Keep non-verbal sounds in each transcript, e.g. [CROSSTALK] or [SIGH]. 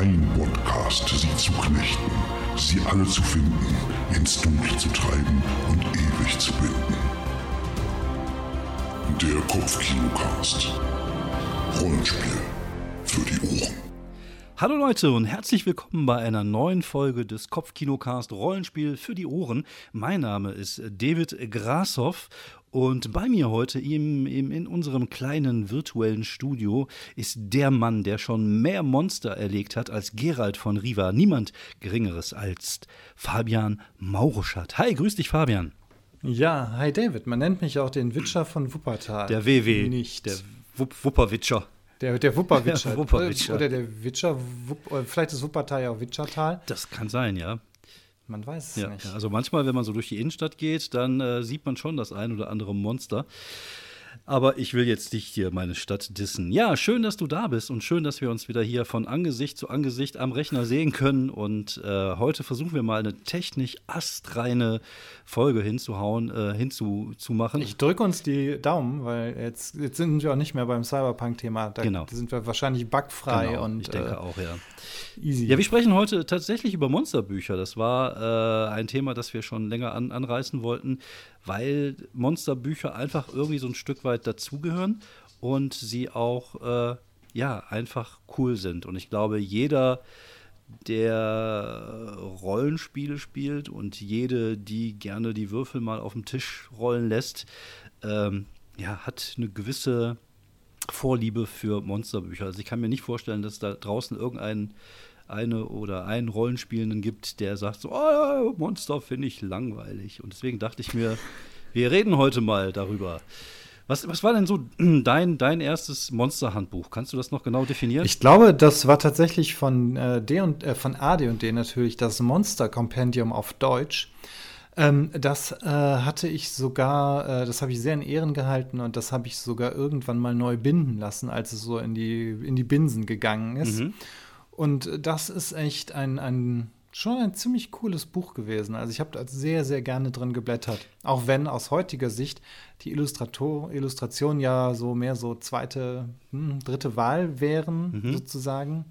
Ein Podcast, sie zu knechten, sie alle zu finden, ins Dunkle zu treiben und ewig zu binden. Der Kopfkinocast. Rollenspiel für die Ohren. Hallo Leute und herzlich willkommen bei einer neuen Folge des Kopfkinocast Rollenspiel für die Ohren. Mein Name ist David Grashoff und bei mir heute im, im, in unserem kleinen virtuellen Studio ist der Mann, der schon mehr Monster erlegt hat als Gerald von Riva. Niemand Geringeres als Fabian Mauruschat. Hi, grüß dich, Fabian. Ja, hi David. Man nennt mich auch den Witcher von Wuppertal. Der WW. Nicht. Der Wupp Wupperwitscher. Der, der Wupperwitscher. [LAUGHS] Wupperwitscher. Oder der Witscher, Wupp, vielleicht ist Wuppertal ja auch Witschertal. Das kann sein, ja. Man weiß es ja, nicht. Also manchmal, wenn man so durch die Innenstadt geht, dann äh, sieht man schon das ein oder andere Monster. Aber ich will jetzt nicht hier meine Stadt dissen. Ja, schön, dass du da bist und schön, dass wir uns wieder hier von Angesicht zu Angesicht am Rechner sehen können. Und äh, heute versuchen wir mal eine technisch astreine Folge hinzuhauen, äh, hinzumachen. Ich drücke uns die Daumen, weil jetzt, jetzt sind wir auch nicht mehr beim Cyberpunk-Thema. Da genau. sind wir wahrscheinlich bugfrei. Genau, und, ich denke äh, auch, ja. Easy. Ja, wir sprechen heute tatsächlich über Monsterbücher. Das war äh, ein Thema, das wir schon länger an, anreißen wollten, weil Monsterbücher einfach irgendwie so ein Stück weit dazugehören und sie auch äh, ja einfach cool sind. Und ich glaube, jeder, der Rollenspiele spielt und jede, die gerne die Würfel mal auf dem Tisch rollen lässt, ähm, ja, hat eine gewisse Vorliebe für Monsterbücher. Also ich kann mir nicht vorstellen, dass da draußen irgendein eine oder einen Rollenspielenden gibt, der sagt so, oh, Monster finde ich langweilig. Und deswegen dachte ich mir, wir reden heute mal darüber. Was, was war denn so [CLEARS THROAT] dein, dein erstes Monsterhandbuch? Kannst du das noch genau definieren? Ich glaube, das war tatsächlich von äh, D und äh, von AD&D natürlich das Monster Compendium auf Deutsch. Ähm, das äh, hatte ich sogar, äh, das habe ich sehr in Ehren gehalten und das habe ich sogar irgendwann mal neu binden lassen, als es so in die, in die Binsen gegangen ist. Mhm. Und das ist echt ein, ein schon ein ziemlich cooles Buch gewesen. Also ich habe da sehr, sehr gerne drin geblättert. Auch wenn aus heutiger Sicht die Illustrator Illustration ja so mehr so zweite, hm, dritte Wahl wären, mhm. sozusagen.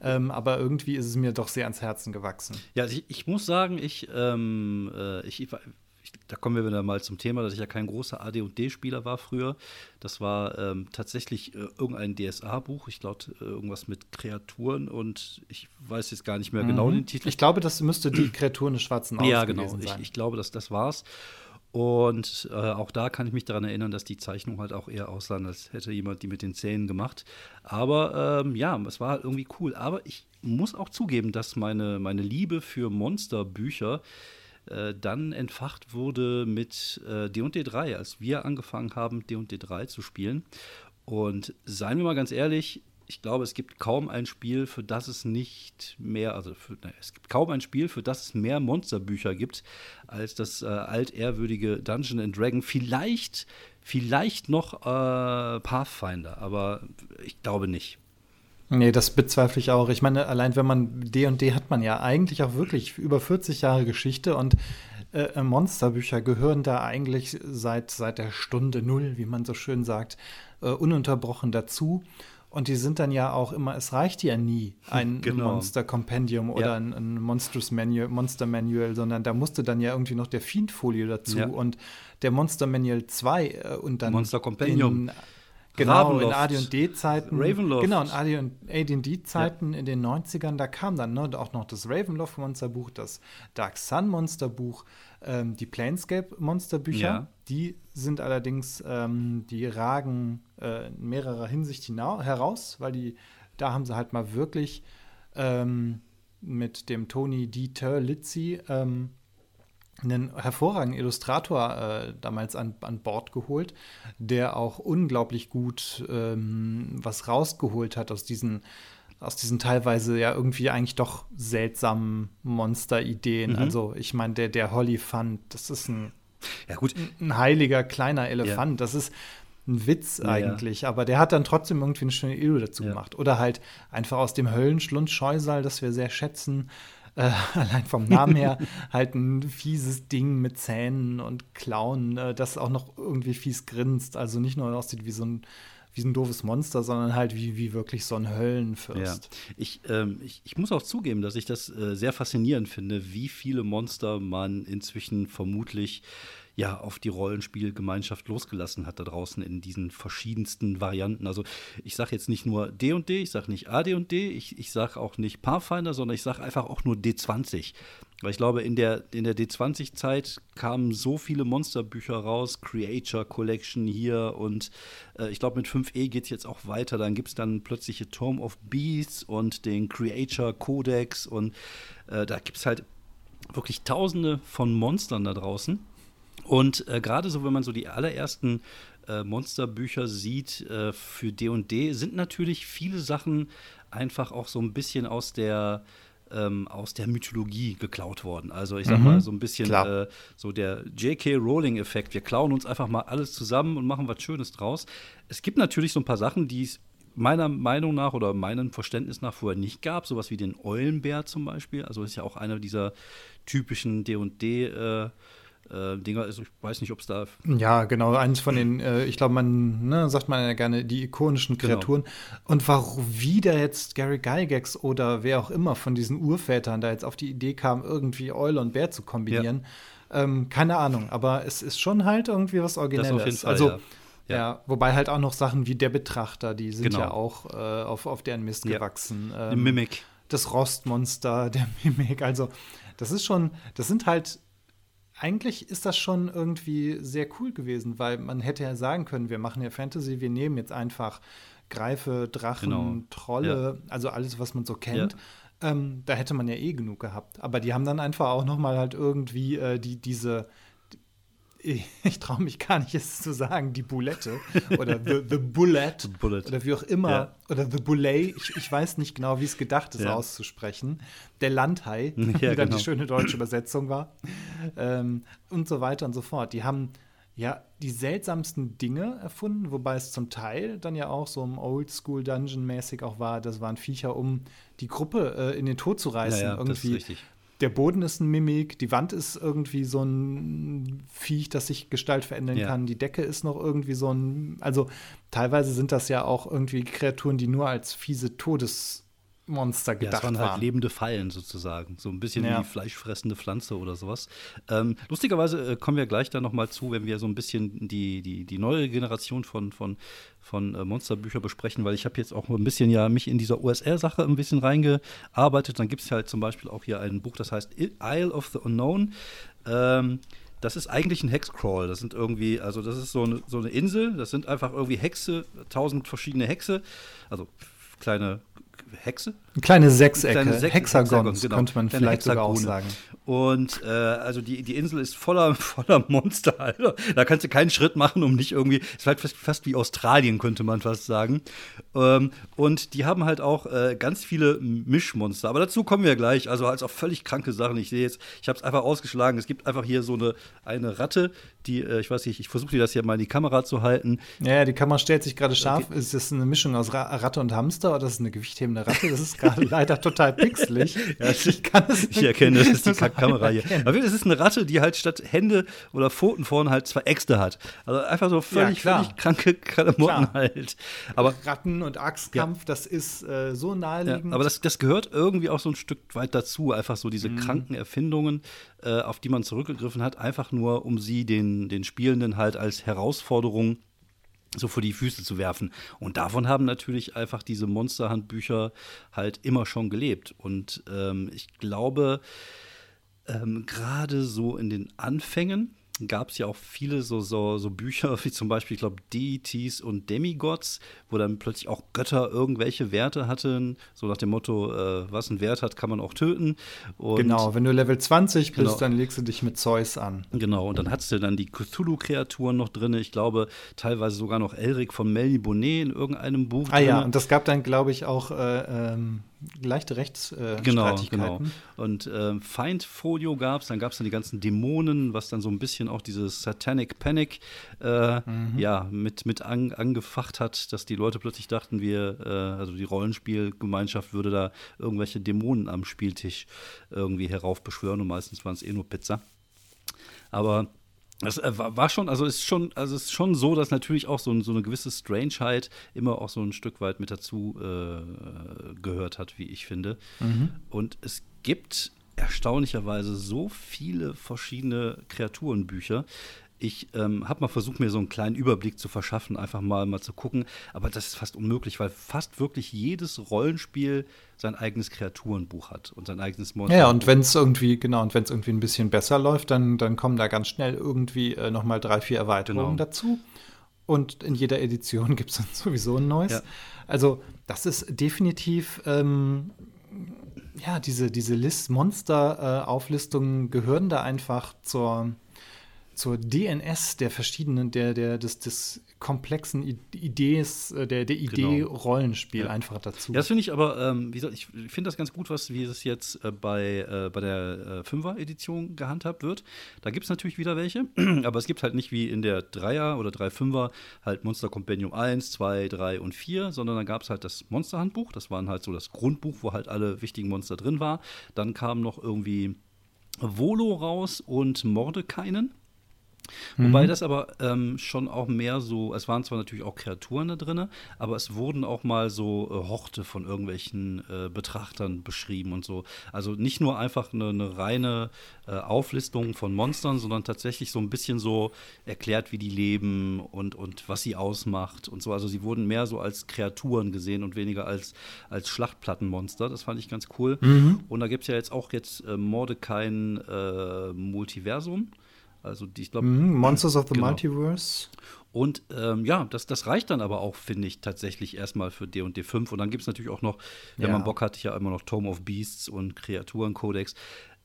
Ähm, aber irgendwie ist es mir doch sehr ans Herzen gewachsen. Ja, ich, ich muss sagen, ich, ähm, äh, ich, da kommen wir wieder mal zum Thema, dass ich ja kein großer AD&D-Spieler war früher. Das war ähm, tatsächlich äh, irgendein DSA-Buch, ich glaube äh, irgendwas mit Kreaturen und ich weiß jetzt gar nicht mehr genau mhm. genau den Titel. Ich glaube, das müsste die Kreaturen des Schwarzen Auges Ja, genau. Ich, ich, glaube, dass das war's. Und äh, auch da kann ich mich daran erinnern, dass die Zeichnung halt auch eher aussah, als hätte jemand die mit den Zähnen gemacht. Aber ähm, ja, es war halt irgendwie cool. Aber ich muss auch zugeben, dass meine, meine Liebe für Monsterbücher äh, dann entfacht wurde mit äh, D&D 3, als wir angefangen haben, D&D 3 zu spielen. Und seien wir mal ganz ehrlich, ich glaube, es gibt kaum ein Spiel, für das es nicht mehr, also für, ne, es gibt kaum ein Spiel, für das es mehr Monsterbücher gibt, als das äh, altehrwürdige Dungeon and Dragon. Vielleicht, vielleicht noch äh, Pathfinder, aber ich glaube nicht. Nee, das bezweifle ich auch. Ich meine, allein wenn man D&D &D hat man ja eigentlich auch wirklich über 40 Jahre Geschichte und äh, Monsterbücher gehören da eigentlich seit, seit der Stunde Null, wie man so schön sagt, äh, ununterbrochen dazu. Und die sind dann ja auch immer, es reicht ja nie ein [LAUGHS] genau. Monster-Kompendium oder ja. ein, ein Monstrous-Manual, Monster-Manual, sondern da musste dann ja irgendwie noch der Fiend-Folie dazu ja. und der Monster-Manual 2 äh, und dann Monster-Kompendium. Genau, Ravenloft. in AD&D-Zeiten. Ravenloft. Genau, in AD&D-Zeiten ja. in den 90ern, da kam dann ne, auch noch das Ravenloft-Monsterbuch, das Dark Sun-Monsterbuch, ähm, die Planescape-Monsterbücher. Ja. Die sind allerdings, ähm, die ragen äh, in mehrerer Hinsicht heraus, weil die, da haben sie halt mal wirklich ähm, mit dem Tony D. Terlizzi ähm, einen hervorragenden Illustrator äh, damals an, an Bord geholt, der auch unglaublich gut ähm, was rausgeholt hat aus diesen aus diesen teilweise ja irgendwie eigentlich doch seltsamen Monsterideen. Mhm. Also ich meine, der, der Hollyphant, das ist ein, ja, gut. ein heiliger kleiner Elefant. Ja. Das ist ein Witz eigentlich, ja. aber der hat dann trotzdem irgendwie eine schöne Illu dazu gemacht. Oder halt einfach aus dem Höllenschlund Scheusal, das wir sehr schätzen, äh, [LAUGHS] allein vom Namen her, halt ein fieses Ding mit Zähnen und Klauen, äh, das auch noch irgendwie fies grinst. Also nicht nur aussieht wie so ein wie ein doofes Monster, sondern halt wie, wie wirklich so ein Höllenfürst. Ja. Ich, ähm, ich, ich, muss auch zugeben, dass ich das äh, sehr faszinierend finde, wie viele Monster man inzwischen vermutlich ja auf die Rollenspielgemeinschaft losgelassen hat da draußen in diesen verschiedensten Varianten. Also ich sage jetzt nicht nur D und D, ich sage nicht AD und D, ich, ich sage auch nicht Pathfinder, sondern ich sage einfach auch nur D20. Weil ich glaube, in der, in der D20-Zeit kamen so viele Monsterbücher raus, Creature Collection hier und äh, ich glaube, mit 5e geht es jetzt auch weiter. Dann gibt es dann plötzlich Tome of Beasts und den Creature Codex und äh, da gibt es halt wirklich tausende von Monstern da draußen. Und äh, gerade so, wenn man so die allerersten äh, Monsterbücher sieht äh, für D&D, &D, sind natürlich viele Sachen einfach auch so ein bisschen aus der ähm, aus der Mythologie geklaut worden. Also ich sag mhm, mal so ein bisschen äh, so der J.K. Rowling-Effekt. Wir klauen uns einfach mal alles zusammen und machen was Schönes draus. Es gibt natürlich so ein paar Sachen, die es meiner Meinung nach oder meinem Verständnis nach vorher nicht gab. Sowas wie den Eulenbär zum Beispiel. Also ist ja auch einer dieser typischen D&D- äh, äh, Dinger ist. Ich weiß nicht, ob es da. Ja, genau. Eines von den, äh, ich glaube, man ne, sagt man ja gerne, die ikonischen genau. Kreaturen. Genau. Und warum wieder jetzt Gary Gygax oder wer auch immer von diesen Urvätern da jetzt auf die Idee kam, irgendwie Eule und Bär zu kombinieren. Ja. Ähm, keine Ahnung, aber es ist schon halt irgendwie was Originelles. Fall, also, ja. Ja. ja. wobei halt auch noch Sachen wie der Betrachter, die sind genau. ja auch äh, auf, auf deren Mist gewachsen. Ähm, Mimik. Das Rostmonster, [LAUGHS] der Mimik. Also, das ist schon, das sind halt eigentlich ist das schon irgendwie sehr cool gewesen, weil man hätte ja sagen können, wir machen ja Fantasy, wir nehmen jetzt einfach Greife, Drachen, genau. Trolle, ja. also alles, was man so kennt. Ja. Ähm, da hätte man ja eh genug gehabt. Aber die haben dann einfach auch noch mal halt irgendwie äh, die, diese, [LAUGHS] ich traue mich gar nicht, es zu sagen, die Boulette oder The, the Bullet, the bullet. oder wie auch immer, ja. oder The Boulet, ich, ich, weiß nicht genau, wie es gedacht ist, ja. auszusprechen. Der Landhai, [LAUGHS] ja, wie dann genau. die schöne deutsche Übersetzung war. Ähm, und so weiter und so fort. Die haben ja die seltsamsten Dinge erfunden, wobei es zum Teil dann ja auch so im Oldschool-Dungeon-mäßig auch war, das waren Viecher, um die Gruppe äh, in den Tod zu reißen. Irgendwie. Der Boden ist ein Mimik, die Wand ist irgendwie so ein Viech, das sich Gestalt verändern ja. kann, die Decke ist noch irgendwie so ein, also teilweise sind das ja auch irgendwie Kreaturen, die nur als fiese Todesmonster gedacht ja, das waren. halt lebende Fallen sozusagen. So ein bisschen ja. wie fleischfressende Pflanze oder sowas. Ähm, lustigerweise äh, kommen wir gleich da noch mal zu, wenn wir so ein bisschen die, die, die neue Generation von, von von äh, Monsterbücher besprechen, weil ich habe jetzt auch ein bisschen ja mich in dieser USR-Sache ein bisschen reingearbeitet. Dann gibt es halt zum Beispiel auch hier ein Buch, das heißt Isle of the Unknown. Ähm, das ist eigentlich ein Hexcrawl. Das sind irgendwie, also das ist so eine, so eine Insel, das sind einfach irgendwie Hexe, tausend verschiedene Hexe, also kleine Hexe? Kleine Sechsecke, kleine Sech Hexagons, genau. könnte man kleine vielleicht sogar auch sagen. Und äh, also die, die Insel ist voller, [LAUGHS] voller Monster, Alter. Da kannst du keinen Schritt machen, um nicht irgendwie. Es ist halt fast, fast wie Australien, könnte man fast sagen. Ähm, und die haben halt auch äh, ganz viele Mischmonster. Aber dazu kommen wir gleich. Also als auch völlig kranke Sachen. Ich sehe jetzt, ich habe es einfach ausgeschlagen. Es gibt einfach hier so eine, eine Ratte, die, äh, ich weiß nicht, ich versuche dir das hier mal in die Kamera zu halten. Ja, die Kamera stellt sich gerade scharf. Okay. Ist das eine Mischung aus Ra Ratte und Hamster oder ist das eine gewichthebende Ratte? Das ist gerade leider total pixelig. [LAUGHS] ja, ich kann es Ich erkenne, das ist die [LAUGHS] Kamera hier. Aber es ist eine Ratte, die halt statt Hände oder Pfoten vorne halt zwei Äxte hat. Also einfach so völlig, ja, völlig kranke Klamotten halt. Aber Ratten und Axtkampf, ja. das ist äh, so naheliegend. Aber das, das gehört irgendwie auch so ein Stück weit dazu. Einfach so diese mhm. kranken Erfindungen, äh, auf die man zurückgegriffen hat, einfach nur, um sie den, den Spielenden halt als Herausforderung so vor die Füße zu werfen. Und davon haben natürlich einfach diese Monsterhandbücher halt immer schon gelebt. Und ähm, ich glaube, ähm, gerade so in den Anfängen gab es ja auch viele so, so, so Bücher, [LAUGHS] wie zum Beispiel, ich glaube, Deities und Demigods, wo dann plötzlich auch Götter irgendwelche Werte hatten, so nach dem Motto, äh, was ein Wert hat, kann man auch töten. Und genau, wenn du Level 20 bist, genau. dann legst du dich mit Zeus an. Genau, und dann hattest du dann die Cthulhu-Kreaturen noch drin, ich glaube, teilweise sogar noch Elric von Melly Bonnet in irgendeinem Buch. Ah drin. ja, und das gab dann, glaube ich, auch äh, ähm leichte Rechtsstreitigkeiten. Genau, genau. Und äh, Feindfolio gab es, dann gab es dann die ganzen Dämonen, was dann so ein bisschen auch dieses Satanic Panic äh, mhm. ja, mit, mit an, angefacht hat, dass die Leute plötzlich dachten, wir, äh, also die Rollenspielgemeinschaft würde da irgendwelche Dämonen am Spieltisch irgendwie heraufbeschwören und meistens waren es eh nur Pizza. Aber Das äh, war schon, also ist schon, also ist schon so, dass natürlich auch so, so eine gewisse Strangeheit immer auch so ein Stück weit mit dazu äh, gehört hat, wie ich finde. Mhm. Und es gibt erstaunlicherweise so viele verschiedene Kreaturenbücher. Ich ähm, habe mal versucht, mir so einen kleinen Überblick zu verschaffen, einfach mal, mal zu gucken. Aber das ist fast unmöglich, weil fast wirklich jedes Rollenspiel sein eigenes Kreaturenbuch hat und sein eigenes Monster. Ja, und wenn es irgendwie, genau, und wenn es irgendwie ein bisschen besser läuft, dann, dann kommen da ganz schnell irgendwie äh, nochmal drei, vier Erweiterungen genau. dazu. Und in jeder Edition [LAUGHS] gibt es dann sowieso ein neues. Ja. Also, das ist definitiv ähm, ja, diese, diese List Monster-Auflistungen äh, gehören da einfach zur, zur DNS der verschiedenen, der, der, des, des komplexen Idees, äh, der, der Idee genau. Ja. einfach dazu. Ja, das finde ich aber, ähm, wie gesagt, ich finde das ganz gut, was wie es jetzt äh, bei, äh, bei der äh, Fünfer-Edition gehandhabt wird. Da gibt es natürlich wieder welche, [CLEARS THROAT] aber es gibt halt nicht wie in der Dreier- oder Drei-Fünfer halt Monster Compendium 1, 2, 3 und 4, sondern da gab es halt das Monsterhandbuch, das waren halt so das Grundbuch, wo halt alle wichtigen Monster drin war. Dann kam noch irgendwie Volo raus und Mordekeinen. Wobei mhm. das aber ähm, schon auch mehr so, es waren zwar natürlich auch Kreaturen da drin, aber es wurden auch mal so äh, Horte von irgendwelchen äh, Betrachtern beschrieben und so. Also nicht nur einfach eine, eine reine äh, Auflistung von Monstern, sondern tatsächlich so ein bisschen so erklärt, wie die leben und, und was sie ausmacht und so. Also sie wurden mehr so als Kreaturen gesehen und weniger als, als Schlachtplattenmonster. Das fand ich ganz cool. Mhm. Und da gibt es ja jetzt auch jetzt äh, Mordekain äh, Multiversum. Also die, ich glaube. Mm, Monsters of the genau. Multiverse. Und ähm, ja, das, das reicht dann aber auch, finde ich, tatsächlich erstmal für D&D 5. Und dann gibt es natürlich auch noch, wenn ja. man Bock hat, ja immer noch Tome of Beasts und Kreaturenkodex.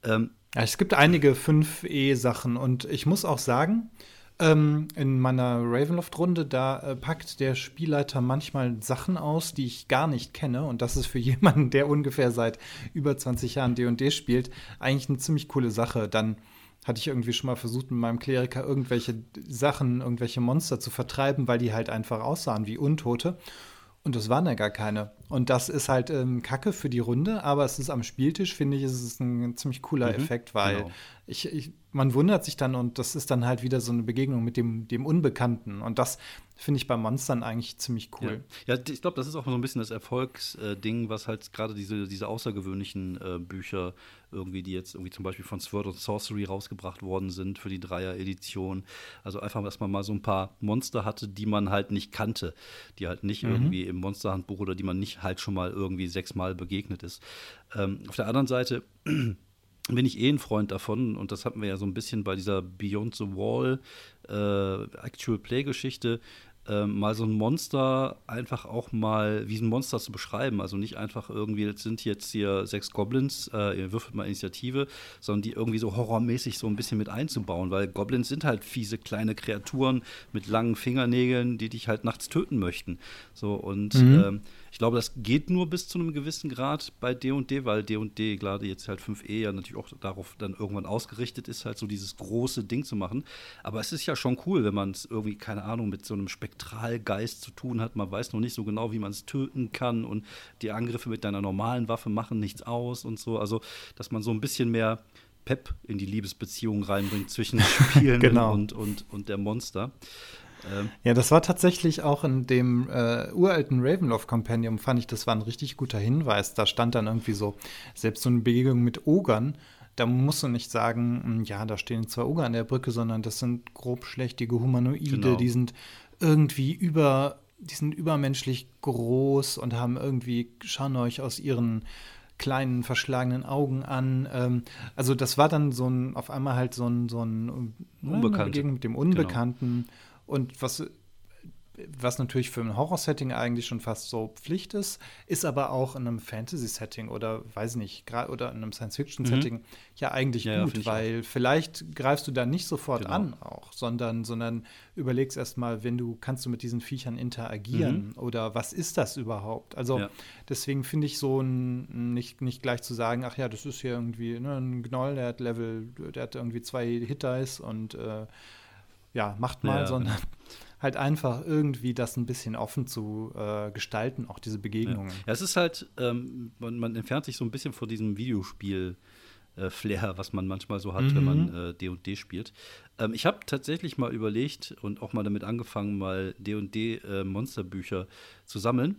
Ähm, ja, es gibt einige 5E-Sachen und ich muss auch sagen, ähm, in meiner Ravenloft-Runde, da äh, packt der Spielleiter manchmal Sachen aus, die ich gar nicht kenne. Und das ist für [LAUGHS] jemanden, der ungefähr seit über 20 Jahren D&D spielt, eigentlich eine ziemlich coole Sache. Dann hatte ich irgendwie schon mal versucht, mit meinem Kleriker irgendwelche Sachen, irgendwelche Monster zu vertreiben, weil die halt einfach aussahen wie Untote. Und das waren ja gar keine. Und das ist halt ähm, Kacke für die Runde, aber es ist am Spieltisch, finde ich, ist es ein ziemlich cooler mhm, Effekt, weil genau. ich, ich, man wundert sich dann und das ist dann halt wieder so eine Begegnung mit dem, dem Unbekannten. Und das finde ich bei Monstern eigentlich ziemlich cool. Ja, ja ich glaube, das ist auch so ein bisschen das Erfolgsding, was halt gerade diese, diese außergewöhnlichen äh, Bücher irgendwie, die jetzt irgendwie zum Beispiel von Sword und Sorcery rausgebracht worden sind für die Dreier-Edition. Also einfach, dass man mal so ein paar Monster hatte, die man halt nicht kannte, die halt nicht mhm. irgendwie im Monsterhandbuch oder die man nicht halt schon mal irgendwie sechsmal begegnet ist. Ähm, auf der anderen Seite bin ich eh ein Freund davon und das hatten wir ja so ein bisschen bei dieser Beyond the Wall äh, Actual Play Geschichte, ähm, mal so ein Monster einfach auch mal wie ein Monster zu beschreiben. Also nicht einfach irgendwie, jetzt sind jetzt hier sechs Goblins, äh, ihr würfelt mal Initiative, sondern die irgendwie so horrormäßig so ein bisschen mit einzubauen, weil Goblins sind halt fiese kleine Kreaturen mit langen Fingernägeln, die dich halt nachts töten möchten. So und mhm. ähm, ich glaube, das geht nur bis zu einem gewissen Grad bei D&D, weil D&D gerade jetzt halt 5e ja natürlich auch darauf dann irgendwann ausgerichtet ist, halt so dieses große Ding zu machen. Aber es ist ja schon cool, wenn man es irgendwie, keine Ahnung, mit so einem Spektralgeist zu tun hat. Man weiß noch nicht so genau, wie man es töten kann und die Angriffe mit deiner normalen Waffe machen nichts aus und so. Also, dass man so ein bisschen mehr Pep in die Liebesbeziehung reinbringt zwischen [LAUGHS] Spielen genau. und, und, und der Monster. Ähm. Ja, das war tatsächlich auch in dem äh, uralten Ravenloft-Kompendium, fand ich, das war ein richtig guter Hinweis. Da stand dann irgendwie so, selbst so eine Begegnung mit Ogern, da musst du nicht sagen, hm, ja, da stehen zwei Oger an der Brücke, sondern das sind grobschlächtige Humanoide, genau. die sind irgendwie über, die sind übermenschlich groß und haben irgendwie, schauen euch aus ihren kleinen verschlagenen Augen an. Ähm, also das war dann so ein, auf einmal halt so ein, so ein Unbekannte. mit dem Unbekannten. Genau. Und was, was natürlich für ein Horror-Setting eigentlich schon fast so Pflicht ist, ist aber auch in einem Fantasy-Setting oder weiß nicht, oder in einem Science-Fiction-Setting mhm. ja eigentlich ja, gut, weil vielleicht greifst du da nicht sofort genau. an auch, sondern, sondern überlegst erstmal, wenn du, kannst du mit diesen Viechern interagieren mhm. oder was ist das überhaupt? Also ja. deswegen finde ich so ein, nicht, nicht gleich zu sagen, ach ja, das ist hier irgendwie ne, ein Gnoll, der hat Level, der hat irgendwie zwei Hit-Dice und äh, ja, macht mal, ja, sondern [LAUGHS] halt einfach irgendwie das ein bisschen offen zu äh, gestalten, auch diese Begegnungen. Ja, es ist halt, ähm, man, man, entfernt sich so ein bisschen von diesem Videospiel. äh, Flair, was man manchmal so hat, mhm. wenn man D&D äh, spielt. Ähm, ich habe tatsächlich mal überlegt und auch mal damit angefangen, mal D&D äh, Monsterbücher zu sammeln.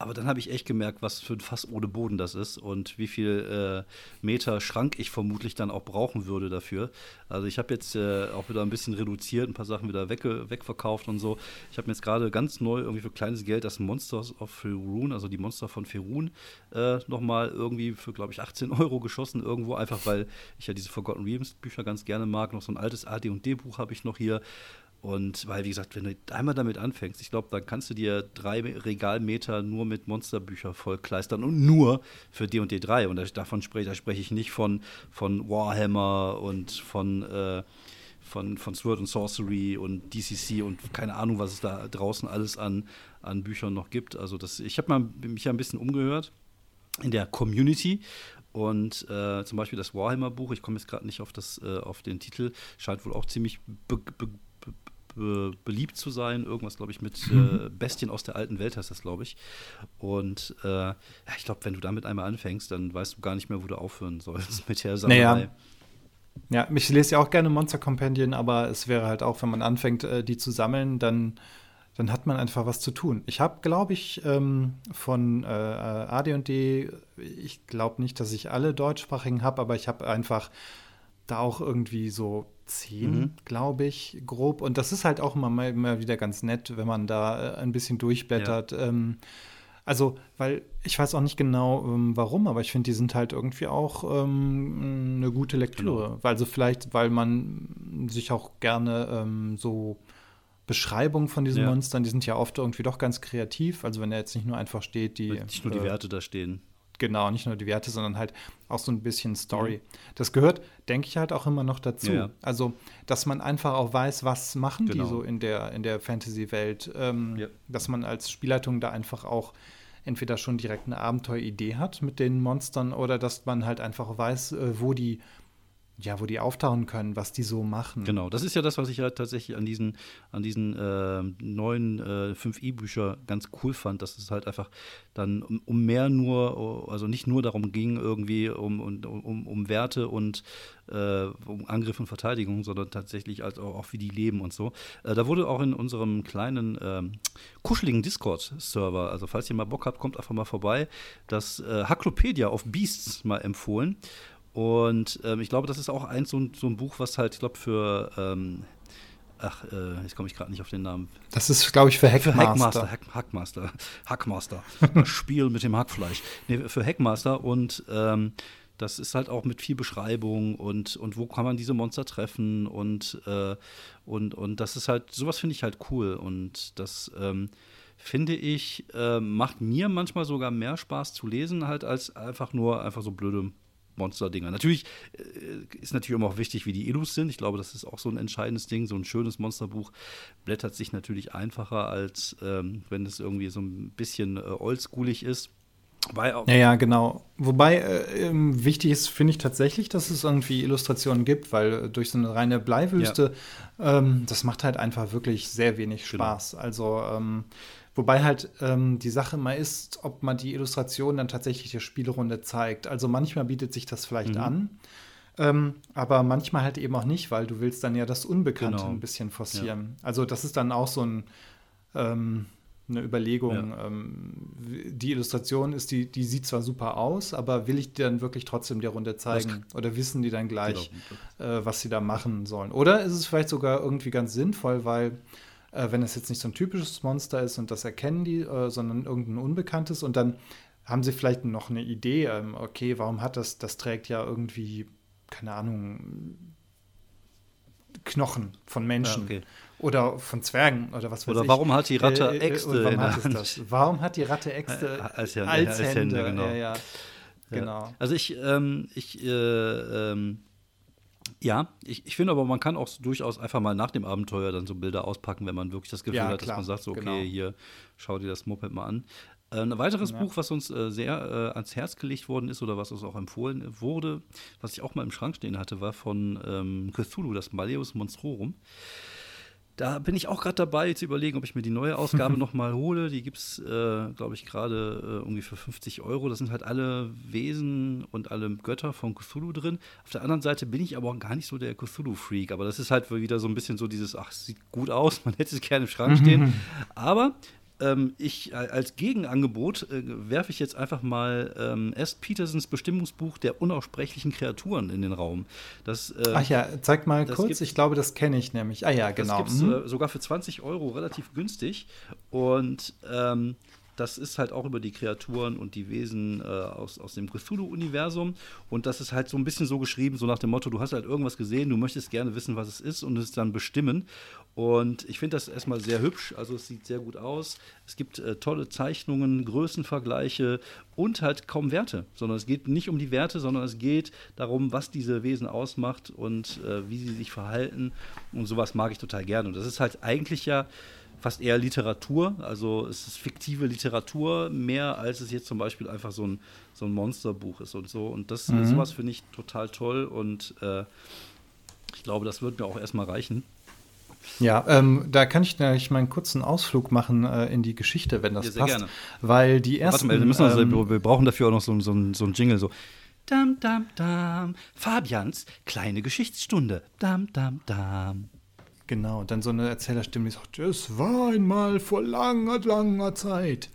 Aber dann habe ich echt gemerkt, was für ein Fass ohne Boden das ist und wie viel äh, Meter Schrank ich vermutlich dann auch brauchen würde dafür. Also ich habe jetzt äh, auch wieder ein bisschen reduziert, ein paar Sachen wieder weg, wegverkauft und so. Ich habe mir jetzt gerade ganz neu irgendwie für kleines Geld das Monsters of Ferun, also die Monster von Ferun, äh, nochmal irgendwie für, glaube ich, 18 Euro geschossen irgendwo, einfach weil ich ja diese Forgotten Realms Bücher ganz gerne mag. Noch so ein altes AD&D-Buch habe ich noch hier. Und weil, wie gesagt, wenn du einmal damit anfängst, ich glaube, dann kannst du dir drei Regalmeter nur mit Monsterbüchern vollkleistern und nur für D&D 3. Und davon spreche, da spreche ich nicht von, von Warhammer und von, äh, von, von Sword and Sorcery und DCC und keine Ahnung, was es da draußen alles an, an Büchern noch gibt. Also das, ich habe mich ja ein bisschen umgehört in der Community und äh, zum Beispiel das Warhammer-Buch, ich komme jetzt gerade nicht auf, das, äh, auf den Titel, scheint wohl auch ziemlich be be be beliebt zu sein. Irgendwas, glaube ich, mit mhm. äh, Bestien aus der alten Welt heißt das, glaube ich. Und äh, ja, ich glaube, wenn du damit einmal anfängst, dann weißt du gar nicht mehr, wo du aufhören sollst [LAUGHS] mit der Sammlerei. Naja. Ja, ich lese ja auch gerne Monster Companion, aber es wäre halt auch, wenn man anfängt, äh, die zu sammeln, dann, dann hat man einfach was zu tun. Ich habe, glaube ich, ähm, von äh, AD&D, ich glaube nicht, dass ich alle deutschsprachigen habe, aber ich habe einfach da auch irgendwie so zehn, mhm. glaube ich, grob. Und das ist halt auch immer, immer wieder ganz nett, wenn man da äh, ein bisschen durchblättert. Ja. Ähm, also, weil ich weiß auch nicht genau, ähm, warum, aber ich finde, die sind halt irgendwie auch ähm, eine gute Lektüre. Genau. Also vielleicht, weil man sich auch gerne ähm, so Beschreibungen von diesen ja. Monstern, die sind ja oft irgendwie doch ganz kreativ. Also wenn er jetzt nicht nur einfach steht, die. Nicht nur die äh, Werte da stehen. Genau, nicht nur die Werte, sondern halt auch so ein bisschen Story. Mhm. Das gehört, denke ich, halt auch immer noch dazu. Ja. Also, dass man einfach auch weiß, was machen genau. die so in der, in der Fantasy-Welt. Ähm, ja. Dass man als Spielleitung da einfach auch entweder schon direkt eine Abenteueridee hat mit den Monstern oder dass man halt einfach weiß, äh, wo die ja, wo die auftauchen können, was die so machen. Genau, das ist ja das, was ich halt tatsächlich an diesen, an diesen äh, neuen äh, 5i-Bücher ganz cool fand, dass es halt einfach dann um, um, mehr nur, also nicht nur darum ging, irgendwie um, um, um, um Werte und äh, um Angriff und Verteidigung, sondern tatsächlich als auch, auch wie die leben und so. Äh, da wurde auch in unserem kleinen ähm, kuscheligen Discord-Server, also falls ihr mal Bock habt, kommt einfach mal vorbei, das äh, Hacklopedia of Beasts mal empfohlen. Und ähm, ich glaube, das ist auch eins so ein, so ein Buch, was halt, ich glaube, für ähm, Ach, äh, jetzt komme ich gerade nicht auf den Namen. Das ist, glaube ich, für Hackmaster. Für Hackmaster, Hack, Hackmaster, [LAUGHS] Hackmaster. das Spiel mit dem Hackfleisch. Nee, für Hackmaster und ähm, das ist halt auch mit viel Beschreibung und, und wo kann man diese Monster treffen und, äh, und, und das ist halt, sowas finde ich halt cool und das ähm, finde ich, äh, macht mir manchmal sogar mehr Spaß zu lesen, halt als einfach nur einfach so blöde Monster-Dinger. Natürlich äh, ist natürlich immer auch wichtig, wie die Illus sind. Ich glaube, das ist auch so ein entscheidendes Ding. So ein schönes Monsterbuch blättert sich natürlich einfacher, als ähm, wenn es irgendwie so ein bisschen äh, oldschoolig ist. Wobei ja, ja, genau. Wobei äh, ähm, wichtig ist, finde ich tatsächlich, dass es irgendwie Illustrationen gibt, weil äh, durch so eine reine Bleiwüste, ja. ähm, das macht halt einfach wirklich sehr wenig genau. Spaß. Genau. Also ähm, Wobei halt ähm, die Sache mal ist, ob man die Illustration dann tatsächlich der Spielrunde zeigt. Also manchmal bietet sich das vielleicht mhm. an, ähm, aber manchmal halt eben auch nicht, weil du willst dann ja das Unbekannte genau. ein bisschen forcieren. Ja. Also das ist dann auch so ein, ähm, eine Überlegung. Ja. Ähm, die Illustration ist, die, die sieht zwar super aus, aber will ich dir dann wirklich trotzdem der Runde zeigen? Oder wissen die dann gleich, genau. äh, was sie da machen sollen? Oder ist es vielleicht sogar irgendwie ganz sinnvoll, weil äh, wenn es jetzt nicht so ein typisches Monster ist und das erkennen die, äh, sondern irgendein Unbekanntes und dann haben sie vielleicht noch eine Idee, ähm, okay, warum hat das, das trägt ja irgendwie, keine Ahnung, Knochen von Menschen. Ja, okay. Oder von Zwergen oder was weiß oder ich. Oder warum hat die Ratte äh, äh, Äxte? warum, hat warum hat die Ratte Äxte als, ja, als, als Hände? Hände genau. Ja, genau. Also ich, ähm, ich äh, ähm, ja, ich, ich finde aber, man kann auch durchaus einfach mal nach dem Abenteuer dann so Bilder auspacken, wenn man wirklich das Gefühl ja, hat, dass man sagt, so, okay, genau. hier, schau dir das Moped mal an. Äh, ein weiteres ja. Buch, was uns äh, sehr äh, ans Herz gelegt worden ist oder was uns auch empfohlen wurde, was ich auch mal im Schrank stehen hatte, war von ähm, Cthulhu, das Malleus Monstrorum. Da bin ich auch gerade dabei zu überlegen, ob ich mir die neue Ausgabe [LAUGHS] nochmal hole. Die gibt es, äh, glaube ich, gerade äh, irgendwie für 50 Euro. Da sind halt alle Wesen und alle Götter von Cthulhu drin. Auf der anderen Seite bin ich aber auch gar nicht so der Cthulhu-Freak. Aber das ist halt wieder so ein bisschen so dieses, ach, sieht gut aus, man hätte es gerne im Schrank stehen. [LAUGHS] aber ähm, ich als Gegenangebot äh, werfe ich jetzt einfach mal ähm, S. Petersens Bestimmungsbuch der unaussprechlichen Kreaturen in den Raum. Das, äh, Ach ja, zeig mal kurz. Ich glaube, das kenne ich nämlich. Ah ja, genau. Das gibt es äh, sogar für 20 Euro relativ günstig. Und ähm, das ist halt auch über die Kreaturen und die Wesen äh, aus, aus dem Cthulhu-Universum. Und das ist halt so ein bisschen so geschrieben, so nach dem Motto, du hast halt irgendwas gesehen, du möchtest gerne wissen, was es ist und es dann bestimmen. Und ich finde das erstmal sehr hübsch, also es sieht sehr gut aus. Es gibt äh, tolle Zeichnungen, Größenvergleiche und halt kaum Werte, sondern es geht nicht um die Werte, sondern es geht darum, was diese Wesen ausmacht und äh, wie sie sich verhalten. Und sowas mag ich total gerne. Und das ist halt eigentlich ja fast eher Literatur. Also es ist fiktive Literatur mehr, als es jetzt zum Beispiel einfach so ein, so ein Monsterbuch ist und so. Und das mhm. sowas finde ich total toll und äh, ich glaube, das wird mir auch erstmal reichen. Ja, ähm, da kann ich nämlich mal einen kurzen Ausflug machen äh, in die Geschichte, wenn das ja, sehr passt. Gerne. Weil die ersten. Warte mal, wir, müssen also, ähm, wir brauchen dafür auch noch so, so, so ein Jingle, so. Dam, dam, dam. Fabians kleine Geschichtsstunde. Dam, dam, dam. Genau, dann so eine Erzählerstimme, die sagt, es war einmal vor langer, langer Zeit.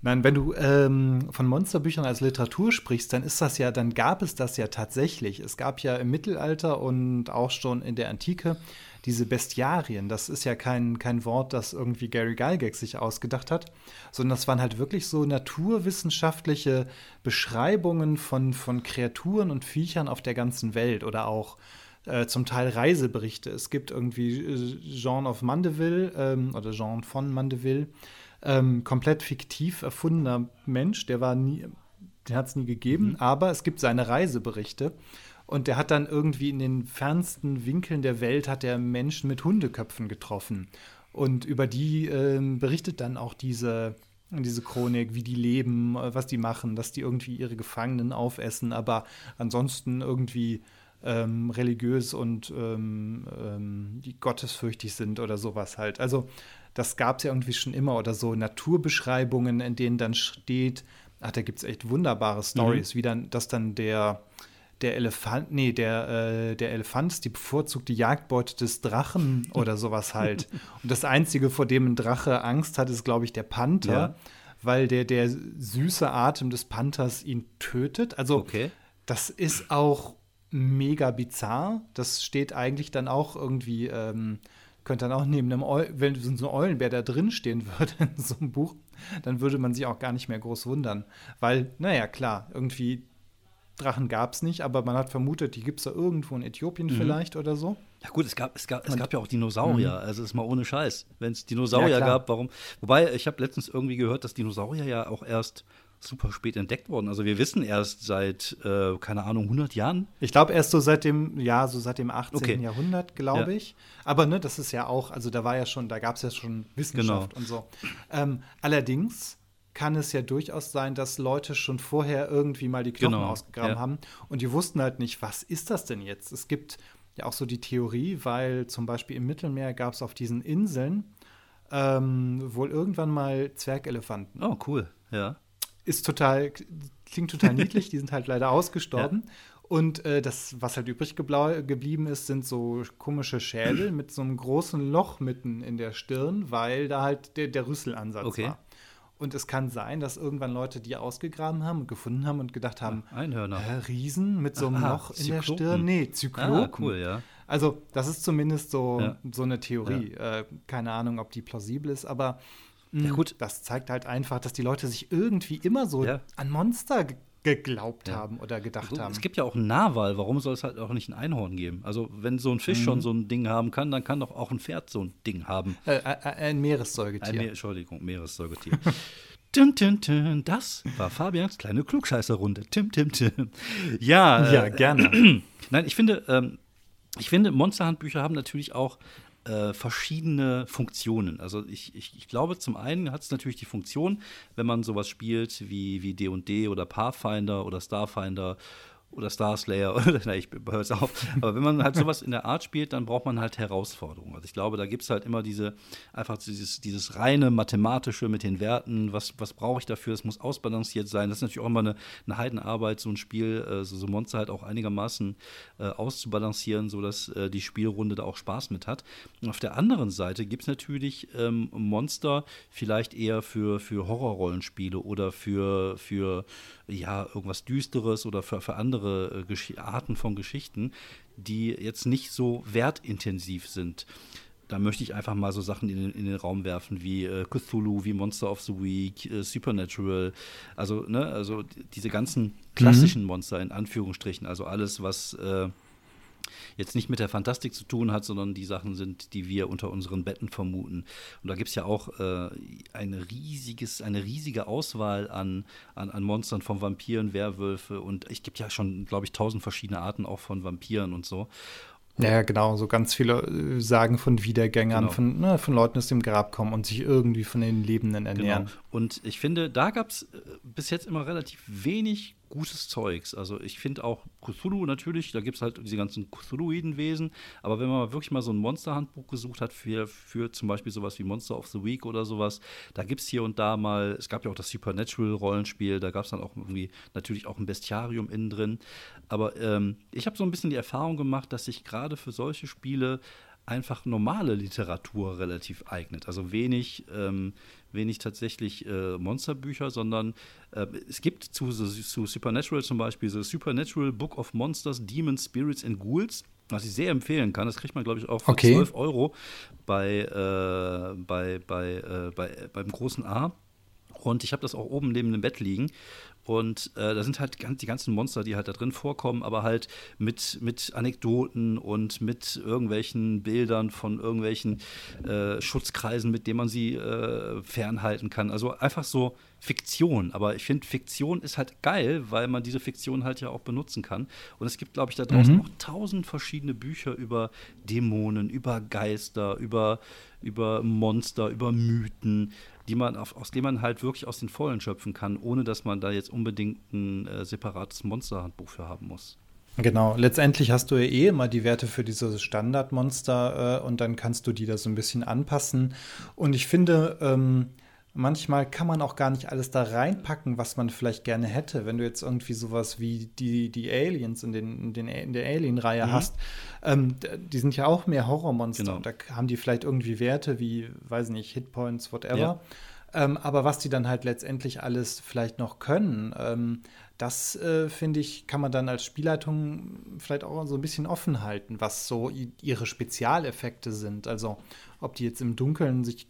Nein, wenn du ähm, von Monsterbüchern als Literatur sprichst, dann ist das ja, dann gab es das ja tatsächlich. Es gab ja im Mittelalter und auch schon in der Antike diese Bestiarien. Das ist ja kein, kein Wort, das irgendwie Gary Gygax sich ausgedacht hat, sondern das waren halt wirklich so naturwissenschaftliche Beschreibungen von, von Kreaturen und Viechern auf der ganzen Welt oder auch äh, zum Teil Reiseberichte. Es gibt irgendwie äh, Jean of Mandeville ähm, oder Jean von Mandeville, ähm, komplett fiktiv erfundener Mensch, der war nie, den hat es nie gegeben, mhm. aber es gibt seine Reiseberichte. Und der hat dann irgendwie in den fernsten Winkeln der Welt hat er Menschen mit Hundeköpfen getroffen. Und über die äh, berichtet dann auch diese, diese Chronik, wie die leben, äh, was die machen, dass die irgendwie ihre Gefangenen aufessen, aber ansonsten irgendwie ähm, religiös und ähm, ähm, die gottesfürchtig sind oder sowas halt. Also das gab es ja irgendwie schon immer oder so Naturbeschreibungen, in denen dann steht, ach, da gibt es echt wunderbare Stories, mhm. wie dann, dass dann der der Elefant, nee, der, äh, der Elefant ist die bevorzugte Jagdbeute des Drachen [LAUGHS] oder sowas halt. Und das Einzige, vor dem ein Drache Angst hat, ist, glaube ich, der Panther, ja. weil der, der süße Atem des Panthers ihn tötet. Also, okay. das ist auch mega bizarr. Das steht eigentlich dann auch irgendwie, ähm, könnte dann auch neben einem, Eu wenn so ein Eulenbär da drin stehen würde in so einem Buch, dann würde man sich auch gar nicht mehr groß wundern. Weil, naja, klar, irgendwie Drachen gab es nicht, aber man hat vermutet, die gibt es da irgendwo in Äthiopien mhm. vielleicht oder so. Ja gut, es gab, es gab, es gab ja auch Dinosaurier, mhm. also ist mal ohne Scheiß. Wenn es Dinosaurier ja, gab, warum? Wobei, ich habe letztens irgendwie gehört, dass Dinosaurier ja auch erst super spät entdeckt worden. Also wir wissen erst seit, äh, keine Ahnung, 100 Jahren. Ich glaube erst so seit dem, ja, so seit dem 18. Okay. Jahrhundert, glaube ja. ich. Aber ne, das ist ja auch, also da war ja schon, da gab es ja schon Wissenschaft genau. und so. Ähm, allerdings kann es ja durchaus sein, dass Leute schon vorher irgendwie mal die Knochen genau. ausgegraben ja. haben und die wussten halt nicht, was ist das denn jetzt? Es gibt ja auch so die Theorie, weil zum Beispiel im Mittelmeer gab es auf diesen Inseln ähm, wohl irgendwann mal Zwergelefanten. Oh, cool, ja ist total, klingt total niedlich, die sind halt leider ausgestorben. [LAUGHS] Ja. Und äh, das, was halt übrig geblieben ist, sind so komische Schädel mit so einem großen Loch mitten in der Stirn, weil da halt der, der Rüsselansatz okay. war. Und es kann sein, dass irgendwann Leute die ausgegraben haben und gefunden haben und gedacht haben: Einhörner. Äh, Riesen mit so einem Aha, Loch in Zyklopen. der Stirn? Nee, Zyklopen. Ah, cool, ja. Also, das ist zumindest so, ja. so eine Theorie. Ja. Äh, keine Ahnung, ob die plausibel ist, aber ja, mhm. gut. Das zeigt halt einfach, dass die Leute sich irgendwie immer so ja. an Monster geglaubt ja. haben oder gedacht so, haben. Es gibt ja auch einen Narwal, warum soll es halt auch nicht ein Einhorn geben? Also, wenn so ein Fisch mhm. schon so ein Ding haben kann, dann kann doch auch ein Pferd so ein Ding haben. Äh, äh, ein Meeressäugetier. Ein Meer, Entschuldigung, Meeressäugetier. Tim, tim, tim. Das war Fabians kleine Klugscheißerrunde. Tim, tim, tim. Ja, ja äh, gerne. [CLEARS THROAT] Nein, ich finde, ähm, ich finde, Monsterhandbücher haben natürlich auch äh, verschiedene Funktionen. Also ich, ich, ich glaube, zum einen hat es natürlich die Funktion, wenn man sowas spielt wie, wie D&D oder Pathfinder oder Starfinder oder Star Slayer [LAUGHS] oder na, ich höre es auf. Aber wenn man halt sowas in der Art spielt, dann braucht man halt Herausforderungen. Also ich glaube, da gibt es halt immer diese, einfach dieses, dieses reine mathematische mit den Werten, was, was brauche ich dafür, es muss ausbalanciert sein. Das ist natürlich auch immer eine, eine Heidenarbeit, so ein Spiel, äh, so, so Monster halt auch einigermaßen äh, auszubalancieren, sodass äh, die Spielrunde da auch Spaß mit hat. Und auf der anderen Seite gibt es natürlich ähm, Monster vielleicht eher für, für Horrorrollenspiele oder für, für ja, irgendwas Düsteres oder für, für andere äh, Arten von Geschichten, die jetzt nicht so wertintensiv sind. Da möchte ich einfach mal so Sachen in den, in den Raum werfen wie äh, Cthulhu, wie Monster of the Week, äh, Supernatural. Also, ne, also diese ganzen klassischen mhm. Monster in Anführungsstrichen. Also alles, was äh, jetzt nicht mit der Fantastik zu tun hat, sondern die Sachen sind, die wir unter unseren Betten vermuten. Und da gibt es ja auch äh, eine, riesiges, eine riesige Auswahl an, an, an Monstern von Vampiren, Werwölfe und es gibt ja schon, glaube ich, tausend verschiedene Arten auch von Vampiren und so. Ja, genau, so ganz viele äh, Sagen von Wiedergängern, genau. von, ne, von Leuten aus dem Grab kommen und sich irgendwie von den Lebenden ernähren. Genau. Und ich finde, da gab es äh, bis jetzt immer relativ wenig gutes Zeugs. Also ich finde auch Cthulhu natürlich, da gibt es halt diese ganzen Cthulhuiden-Wesen, aber wenn man wirklich mal so ein Monsterhandbuch gesucht hat für, für zum Beispiel sowas wie Monster of the Week oder sowas, da gibt es hier und da mal, es gab ja auch das Supernatural-Rollenspiel, da gab es dann auch irgendwie natürlich auch ein Bestiarium innen drin. Aber ähm, ich habe so ein bisschen die Erfahrung gemacht, dass sich gerade für solche Spiele einfach normale Literatur relativ eignet. Also wenig, ähm, wenig tatsächlich äh, Monsterbücher, sondern äh, es gibt zu, zu Supernatural zum Beispiel so Supernatural Book of Monsters, Demons, Spirits and Ghouls, was ich sehr empfehlen kann. Das kriegt man, glaube ich, auch für okay. 12 Euro bei, äh, bei, bei, äh, bei, beim großen A. Und ich habe das auch oben neben dem Bett liegen. Und äh, da sind halt die ganzen Monster, die halt da drin vorkommen, aber halt mit, mit Anekdoten und mit irgendwelchen Bildern von irgendwelchen äh, Schutzkreisen, mit denen man sie äh, fernhalten kann. Also einfach so Fiktion. Aber ich finde, Fiktion ist halt geil, weil man diese Fiktion halt ja auch benutzen kann. Und es gibt, glaube ich, da draußen mhm. noch tausend verschiedene Bücher über Dämonen, über Geister, über, über Monster, über Mythen die man auf, aus dem man halt wirklich aus den Vollen schöpfen kann, ohne dass man da jetzt unbedingt ein äh, separates Monsterhandbuch für haben muss. Genau, letztendlich hast du ja eh immer die Werte für dieses Standardmonster äh, und dann kannst du die da so ein bisschen anpassen. Und ich finde, ähm, manchmal kann man auch gar nicht alles da reinpacken, was man vielleicht gerne hätte. Wenn du jetzt irgendwie sowas wie die, die Aliens in, den, in, den, in der Alien-Reihe mhm. hast, ähm, die sind ja auch mehr Horrormonster. Genau. Da haben die vielleicht irgendwie Werte wie, weiß nicht, Hitpoints, whatever. Ja. Ähm, aber was die dann halt letztendlich alles vielleicht noch können, ähm, das äh, finde ich, kann man dann als Spielleitung vielleicht auch so ein bisschen offen halten, was so ihre Spezialeffekte sind. Also ob die jetzt im Dunkeln sich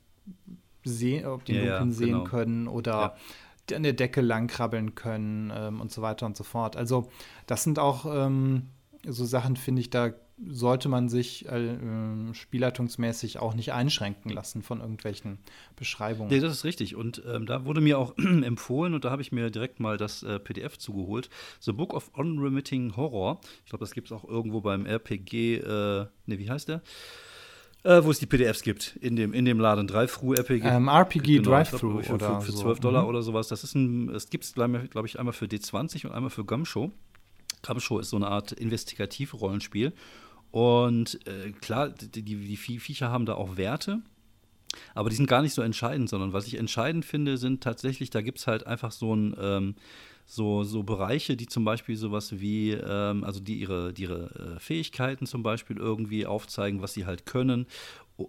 sehen, ob die ja, Dunkeln ja, sehen genau. können oder ja. an der Decke langkrabbeln können ähm, und so weiter und so fort. Also das sind auch ähm, so Sachen, finde ich, da sollte man sich äh, spielleitungsmäßig auch nicht einschränken lassen von irgendwelchen Beschreibungen. Nee, das ist richtig. Und ähm, da wurde mir auch [CLEARS THROAT] empfohlen, und da habe ich mir direkt mal das äh, PDF zugeholt, The Book of Unremitting Horror. Ich glaube, das gibt es auch irgendwo beim RPG, äh, ne, wie heißt der? Äh, wo es die PDFs gibt, in dem, in dem Laden. Drive-Thru-RPG. Ähm, RPG genau, Drive-Thru für, für, für 12 so. Dollar mhm. oder sowas. Das ist ein, es gibt es, glaube ich, einmal für D20 und einmal für Gumshow. Gumshow ist so eine Art Investigativ-Rollenspiel. Und äh, klar, die, die, die Viecher haben da auch Werte. Aber die sind gar nicht so entscheidend, sondern was ich entscheidend finde, sind tatsächlich, da gibt es halt einfach so ein, ähm, so, so Bereiche, die zum Beispiel sowas wie, ähm, also die ihre, die ihre äh, Fähigkeiten zum Beispiel irgendwie aufzeigen, was sie halt können,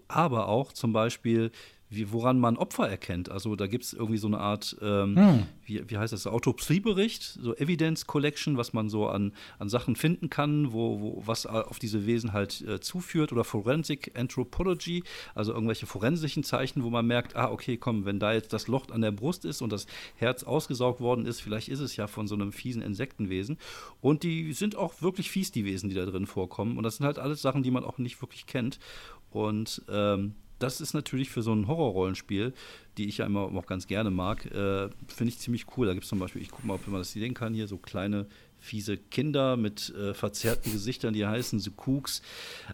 aber auch zum Beispiel wie, woran man Opfer erkennt. Also da gibt es irgendwie so eine Art, ähm, hm. wie, wie heißt das, Autopsiebericht, so Evidence Collection, was man so an, an Sachen finden kann, wo, wo was auf diese Wesen halt äh, zuführt oder Forensic Anthropology, also irgendwelche forensischen Zeichen, wo man merkt, ah, okay, komm, wenn da jetzt das Loch an der Brust ist und das Herz ausgesaugt worden ist, vielleicht ist es ja von so einem fiesen Insektenwesen. Und die sind auch wirklich fies, die Wesen, die da drin vorkommen. Und das sind halt alles Sachen, die man auch nicht wirklich kennt. Und ähm, das ist natürlich für so ein Horrorrollenspiel, die ich ja immer auch ganz gerne mag, äh, finde ich ziemlich cool. Da gibt es zum Beispiel, ich gucke mal, ob man das sehen kann, hier so kleine fiese Kinder mit äh, verzerrten Gesichtern, die heißen The Cooks.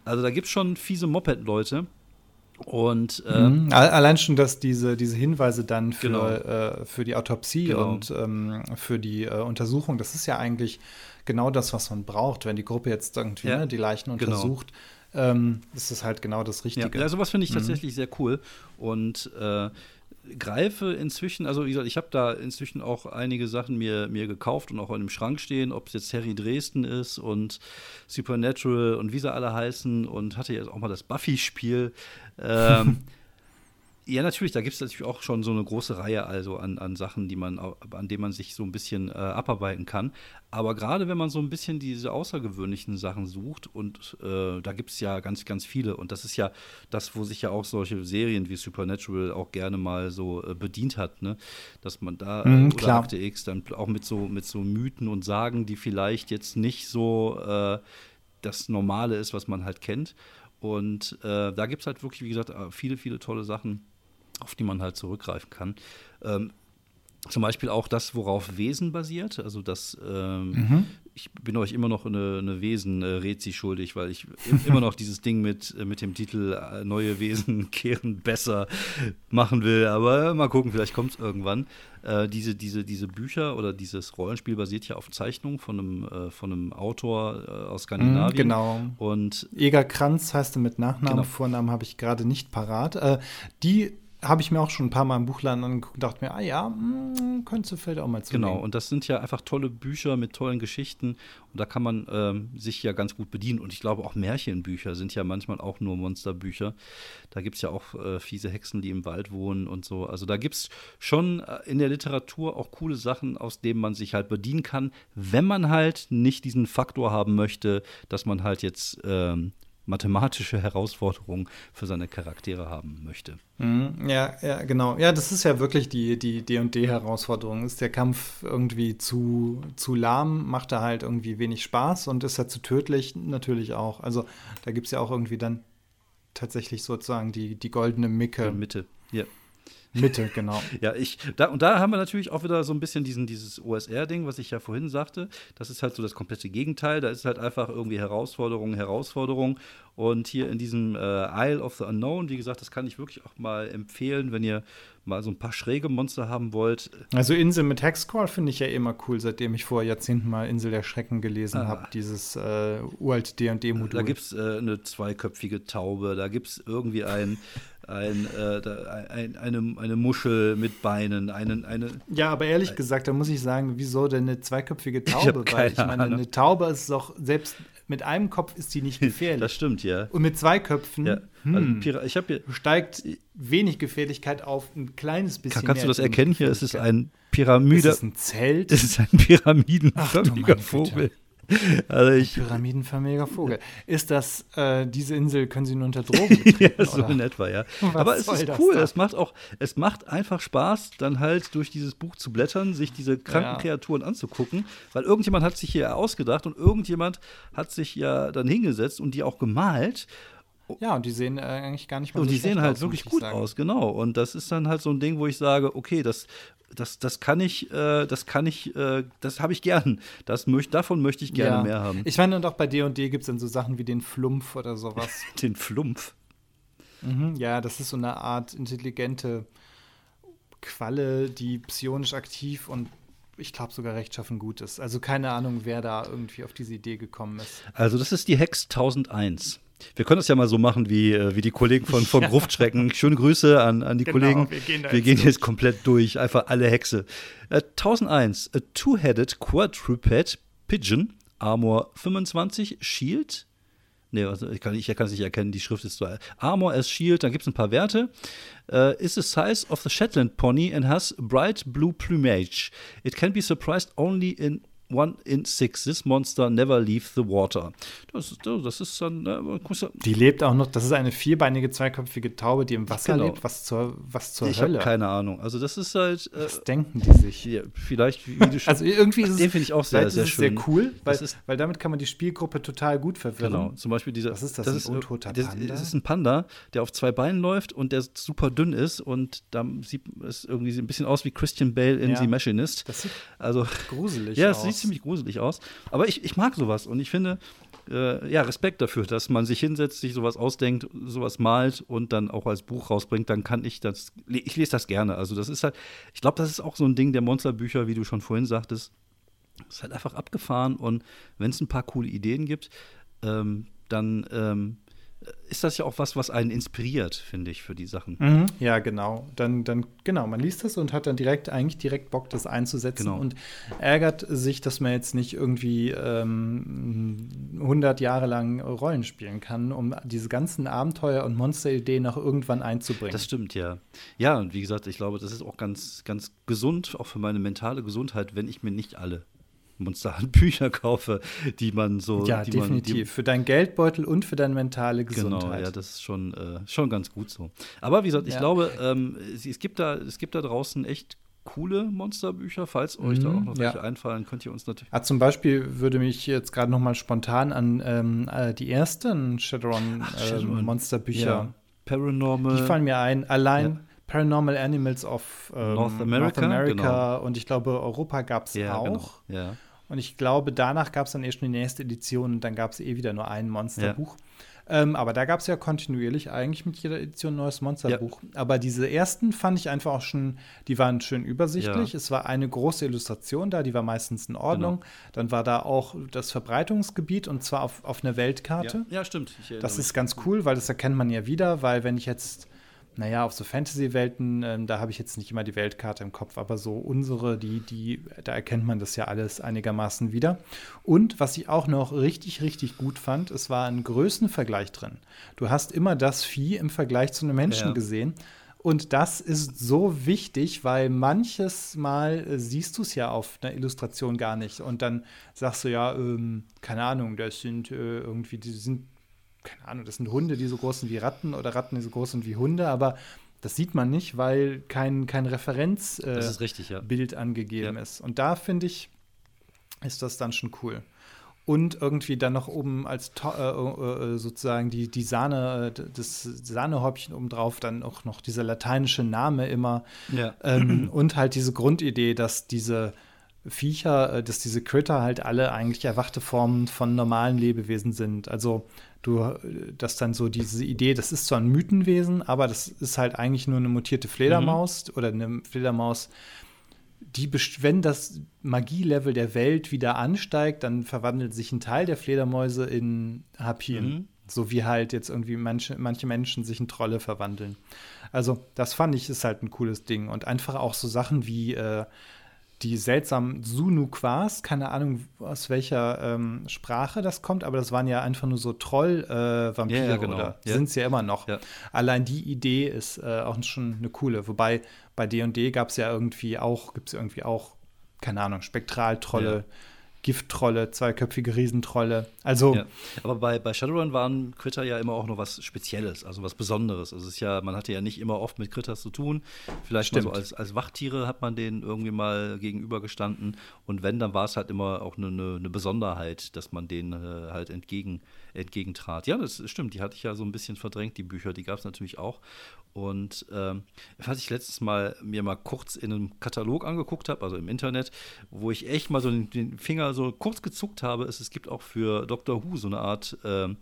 Also da gibt es schon fiese Moped-Leute. Und ähm, mhm. allein schon, dass diese, diese Hinweise dann für, genau. äh, für die Autopsie genau. und ähm, für die äh, Untersuchung, das ist ja eigentlich genau das, was man braucht, wenn die Gruppe jetzt irgendwie ja. ne, die Leichen genau. Ähm, ist das halt genau das Richtige. Ja, sowas finde ich mhm. tatsächlich sehr cool. Und äh, greife inzwischen, also wie gesagt, ich habe da inzwischen auch einige Sachen mir, mir gekauft und auch in dem Schrank stehen, ob es jetzt Harry Dresden ist und Supernatural und wie sie alle heißen und hatte jetzt auch mal das Buffy-Spiel. Ähm, [LAUGHS] [LAUGHS] Ja, natürlich, da gibt es natürlich auch schon so eine große Reihe also an, an Sachen, die man, an denen man sich so ein bisschen äh, abarbeiten kann. Aber gerade wenn man so ein bisschen diese außergewöhnlichen Sachen sucht, und äh, da gibt es ja ganz, ganz viele, und das ist ja das, wo sich ja auch solche Serien wie Supernatural auch gerne mal so äh, bedient hat, ne? Dass man da mhm, oder klar. Akte X dann auch mit so, mit so Mythen und Sagen, die vielleicht jetzt nicht so äh, das Normale ist, was man halt kennt. Und äh, da gibt es halt wirklich, wie gesagt, äh, viele, viele tolle Sachen auf die man halt zurückgreifen kann. Ähm, zum Beispiel auch das, worauf Wesen basiert. Also das, ähm, mhm. ich bin euch immer noch eine, eine Wesen-Rezi schuldig, weil ich immer noch dieses Ding mit, äh, mit dem Titel äh, Neue Wesen [LAUGHS] kehren besser machen will. Aber mal gucken, vielleicht kommt es irgendwann. Äh, diese, diese, diese Bücher oder dieses Rollenspiel basiert ja auf Zeichnungen von einem, äh, von einem Autor äh, aus Skandinavien. Mhm, genau. Und Eger Kranz heißt er mit Nachnamen, genau. Vornamen habe ich gerade nicht parat. Äh, die habe ich mir auch schon ein paar Mal im Buchladen angeguckt und dachte mir, ah ja, mh, hm, könntest du vielleicht auch mal zulegen. Genau, und das sind ja einfach tolle Bücher mit tollen Geschichten und da kann man ähm, sich ja ganz gut bedienen. Und ich glaube, auch Märchenbücher sind ja manchmal auch nur Monsterbücher. Da gibt es ja auch äh, fiese Hexen, die im Wald wohnen und so. Also da gibt es schon äh, in der Literatur auch coole Sachen, aus denen man sich halt bedienen kann, wenn man halt nicht diesen Faktor haben möchte, dass man halt jetzt ähm, mathematische Herausforderungen für seine Charaktere haben möchte. Mhm, ja, ja, genau. Ja, das ist ja wirklich die die D&D-Herausforderung. Ist der Kampf irgendwie zu, zu lahm, macht er halt irgendwie wenig Spaß und ist er zu tödlich natürlich auch. Also da gibt es ja auch irgendwie dann tatsächlich sozusagen die, die goldene Micke. Mitte, ja. Mitte, [LAUGHS] genau. ja, ich, da, und da haben wir natürlich auch wieder so ein bisschen diesen, dieses OSR-Ding, was ich ja vorhin sagte. Das ist halt so das komplette Gegenteil. Da ist halt einfach irgendwie Herausforderung, Herausforderung. Und hier in diesem äh, Isle of the Unknown, wie gesagt, das kann ich wirklich auch mal empfehlen, wenn ihr mal so ein paar schräge Monster haben wollt. Also Insel mit Hexcrawl finde ich ja immer cool, seitdem ich vor Jahrzehnten mal Insel der Schrecken gelesen ah. habe, dieses äh, uralt D&D-Modul. Da gibt es äh, eine zweiköpfige Taube, da gibt es irgendwie ein ein, äh, ein, eine, eine Muschel mit Beinen, einen, eine. Ja, aber ehrlich gesagt, da muss ich sagen, wieso denn eine zweiköpfige Taube? Ich Weil ich meine, Ahnung. eine Taube ist doch selbst mit einem Kopf ist die nicht [LAUGHS] gefährlich. Das stimmt, ja. Und mit zwei Köpfen ja. hm, also, steigt wenig Gefährlichkeit auf ein kleines bisschen. Kannst du das erkennen? Hier ist es ein Pyramide. Ist es ein Zelt? [LAUGHS] Es ist ein pyramidenförmiger Vogel. [LAUGHS] Also ich, Pyramidenförmiger Vogel. Ist das, äh, diese Insel können Sie nur unter Drogen betreten, [LAUGHS] ja, so in etwa, ja. [LAUGHS] Aber es ist cool, es macht auch, es macht einfach Spaß, dann halt durch dieses Buch zu blättern, sich diese kranken ja. Kreaturen anzugucken, weil irgendjemand hat sich hier ausgedacht und irgendjemand hat sich ja dann hingesetzt und die auch gemalt ja, und die sehen äh, eigentlich gar nicht mal Und so die sehen halt aus, wirklich gut sagen. aus, genau. Und das ist dann halt so ein Ding, wo ich sage, okay, das das, das kann ich, äh, das kann ich, äh, das habe ich gern. Das möch, davon möchte ich gerne ja. mehr haben. Ich meine, und auch bei D&D gibt es dann so Sachen wie den Flumpf oder sowas. [LAUGHS] den Flumpf? Mhm, ja, das ist so eine Art intelligente Qualle, die psionisch aktiv und ich glaube sogar rechtschaffen gut ist. Also keine Ahnung, wer da irgendwie auf diese Idee gekommen ist. Also das ist die Hex 1001. Wir können das ja mal so machen wie, äh, wie die Kollegen von, von [LAUGHS] Gruftschrecken. Schöne Grüße an, an die genau, Kollegen. Wir gehen, wir gehen jetzt komplett durch, einfach alle Hexe. Äh, 1001, a two-headed quadruped pigeon, Armor 25, Shield. Ne, also ich kann es ich nicht erkennen, die Schrift ist so. Armor as Shield, dann gibt es ein paar Werte. Uh, is the size of the Shetland pony and has bright blue plumage. It can be surprised only in one in six. This monster never leave the water. Das, das ist dann. Äh, die lebt auch noch. Das ist eine vierbeinige, zweiköpfige Taube, die im Wasser genau. lebt. Was zur, was zur ich Hölle? Ich habe keine Ahnung. Also, das ist halt. Äh, was denken die sich? Ja, vielleicht, wie, du schon. also, irgendwie ist es. Den finde ich auch sehr, sehr schön. sehr cool, weil, ist, weil damit kann man die Spielgruppe total gut verwirren. Genau. Zum Beispiel dieser. Was ist das? das ein ist, untoter Panda? Das, das ist ein Panda, der auf zwei Beinen läuft und der super dünn ist und da sieht es irgendwie ein bisschen aus wie Christian Bale in ja. The Machinist. Das sieht also gruselig ja, aus. Ja, ziemlich gruselig aus. Aber ich, ich mag sowas und ich finde, äh, ja, Respekt dafür, dass man sich hinsetzt, sich sowas ausdenkt, sowas malt und dann auch als Buch rausbringt, dann kann ich das, ich lese das gerne. Also das ist halt, ich glaube, das ist auch so ein Ding der Monsterbücher, wie du schon vorhin sagtest, ist halt einfach abgefahren und wenn es ein paar coole Ideen gibt, ähm, dann ähm, ist das ja auch was, was einen inspiriert, finde ich, für die Sachen. Mhm, ja, genau. Dann, dann, genau, man liest das und hat dann direkt, eigentlich direkt Bock, das einzusetzen genau. und ärgert sich, dass man jetzt nicht irgendwie ähm, 100 Jahre lang Rollen spielen kann, um diese ganzen Abenteuer und Monsterideen noch irgendwann einzubringen. Das stimmt, ja. Ja, und wie gesagt, ich glaube, das ist auch ganz, ganz gesund, auch für meine mentale Gesundheit, wenn ich mir nicht alle Monsterhandbücher [LAUGHS] kaufe, die man so. Ja, definitiv. Man, für deinen Geldbeutel und für deine mentale Gesundheit. Genau, ja, das ist schon, äh, schon ganz gut so. Aber wie gesagt, ich ja. glaube, ähm, es, es, gibt da, es gibt da draußen echt coole Monsterbücher. Falls euch mhm, da auch noch welche ja. einfallen, könnt ihr uns natürlich. Ah, zum Beispiel würde mich jetzt gerade noch mal spontan an ähm, äh, die ersten Shadowrun, Ach, Shadowrun. Ähm, Monsterbücher. Ja. Paranormal. Die fallen mir ein. Allein. Paranormal Animals of ähm, North America, North America genau. und ich glaube, Europa gab es ja, genau. auch. Genau. Ja. Und ich glaube, danach gab es dann eh schon die nächste Edition und dann gab es eh wieder nur ein Monsterbuch. Ja. Ähm, aber da gab es ja kontinuierlich eigentlich mit jeder Edition ein neues Monsterbuch. Ja. Aber diese ersten fand ich einfach auch schon, die waren schön übersichtlich. Ja. Es war eine große Illustration da, die war meistens in Ordnung. Genau. Dann war da auch das Verbreitungsgebiet und zwar auf, auf einer Weltkarte. Ja, stimmt. Das ist ganz cool, weil das erkennt man ja wieder, weil wenn ich jetzt naja, auf so Fantasy-Welten, ähm, da habe ich jetzt nicht immer die Weltkarte im Kopf, aber so unsere, die, die, da erkennt man das ja alles einigermaßen wieder. Und was ich auch noch richtig, richtig gut fand, es war ein Größenvergleich drin. Du hast immer das Vieh im Vergleich zu einem Menschen ja. gesehen. Und das ist so wichtig, weil manches Mal äh, siehst du es ja auf einer Illustration gar nicht. Und dann sagst du ja, ähm, keine Ahnung, das sind äh, irgendwie, die sind keine Ahnung, das sind Hunde, die so groß sind wie Ratten oder Ratten, die so groß sind wie Hunde, aber das sieht man nicht, weil kein, kein Referenzbild äh, ja. angegeben ja. ist. Und da finde ich, ist das dann schon cool. Und irgendwie dann noch oben als äh, äh, sozusagen die, die Sahne, äh, das Sahnehäubchen obendrauf, dann auch noch dieser lateinische Name immer. Ja. Ähm, und halt diese Grundidee, dass diese Viecher, äh, dass diese Critter halt alle eigentlich erwachte Formen von normalen Lebewesen sind. Also du, dass dann so diese Idee, das ist zwar ein Mythenwesen, aber das ist halt eigentlich nur eine mutierte Fledermaus mhm. oder eine Fledermaus, die, wenn das Magielevel der Welt wieder ansteigt, dann verwandelt sich ein Teil der Fledermäuse in Harpien. Mhm. So wie halt jetzt irgendwie manche, manche Menschen sich in Trolle verwandeln. Also, das fand ich ist halt ein cooles Ding. Und einfach auch so Sachen wie äh, die seltsamen Sunu-Quas, keine Ahnung, aus welcher ähm, Sprache das kommt, aber das waren ja einfach nur so Troll-Vampire äh, ja, ja, genau. oder ja. sind es ja immer noch. Allein die Idee ist äh, auch schon eine coole. Wobei bei D&D gab es ja irgendwie auch, gibt es irgendwie auch, keine Ahnung, Spektraltrolle. Gifttrolle, zweiköpfige Riesentrolle. Also. Ja. Aber bei, bei Shadowrun waren Critter ja immer auch noch was Spezielles, also was Besonderes. Also es ist ja, man hatte ja nicht immer oft mit Critters zu tun. Vielleicht Stimmt. mal so als, als Wachtiere hat man denen irgendwie mal gegenübergestanden. Und wenn, dann war es halt immer auch eine, eine, eine Besonderheit, dass man denen äh, halt entgegen, entgegentrat. Ja, das stimmt. Die hatte ich ja so ein bisschen verdrängt, die Bücher. Die gab es natürlich auch. Und ähm, was ich letztes Mal mir mal kurz in einem Katalog angeguckt habe, also im Internet, wo ich echt mal so den, Finger so kurz gezuckt habe, ist, es gibt auch für Doctor Who so eine Art ähm,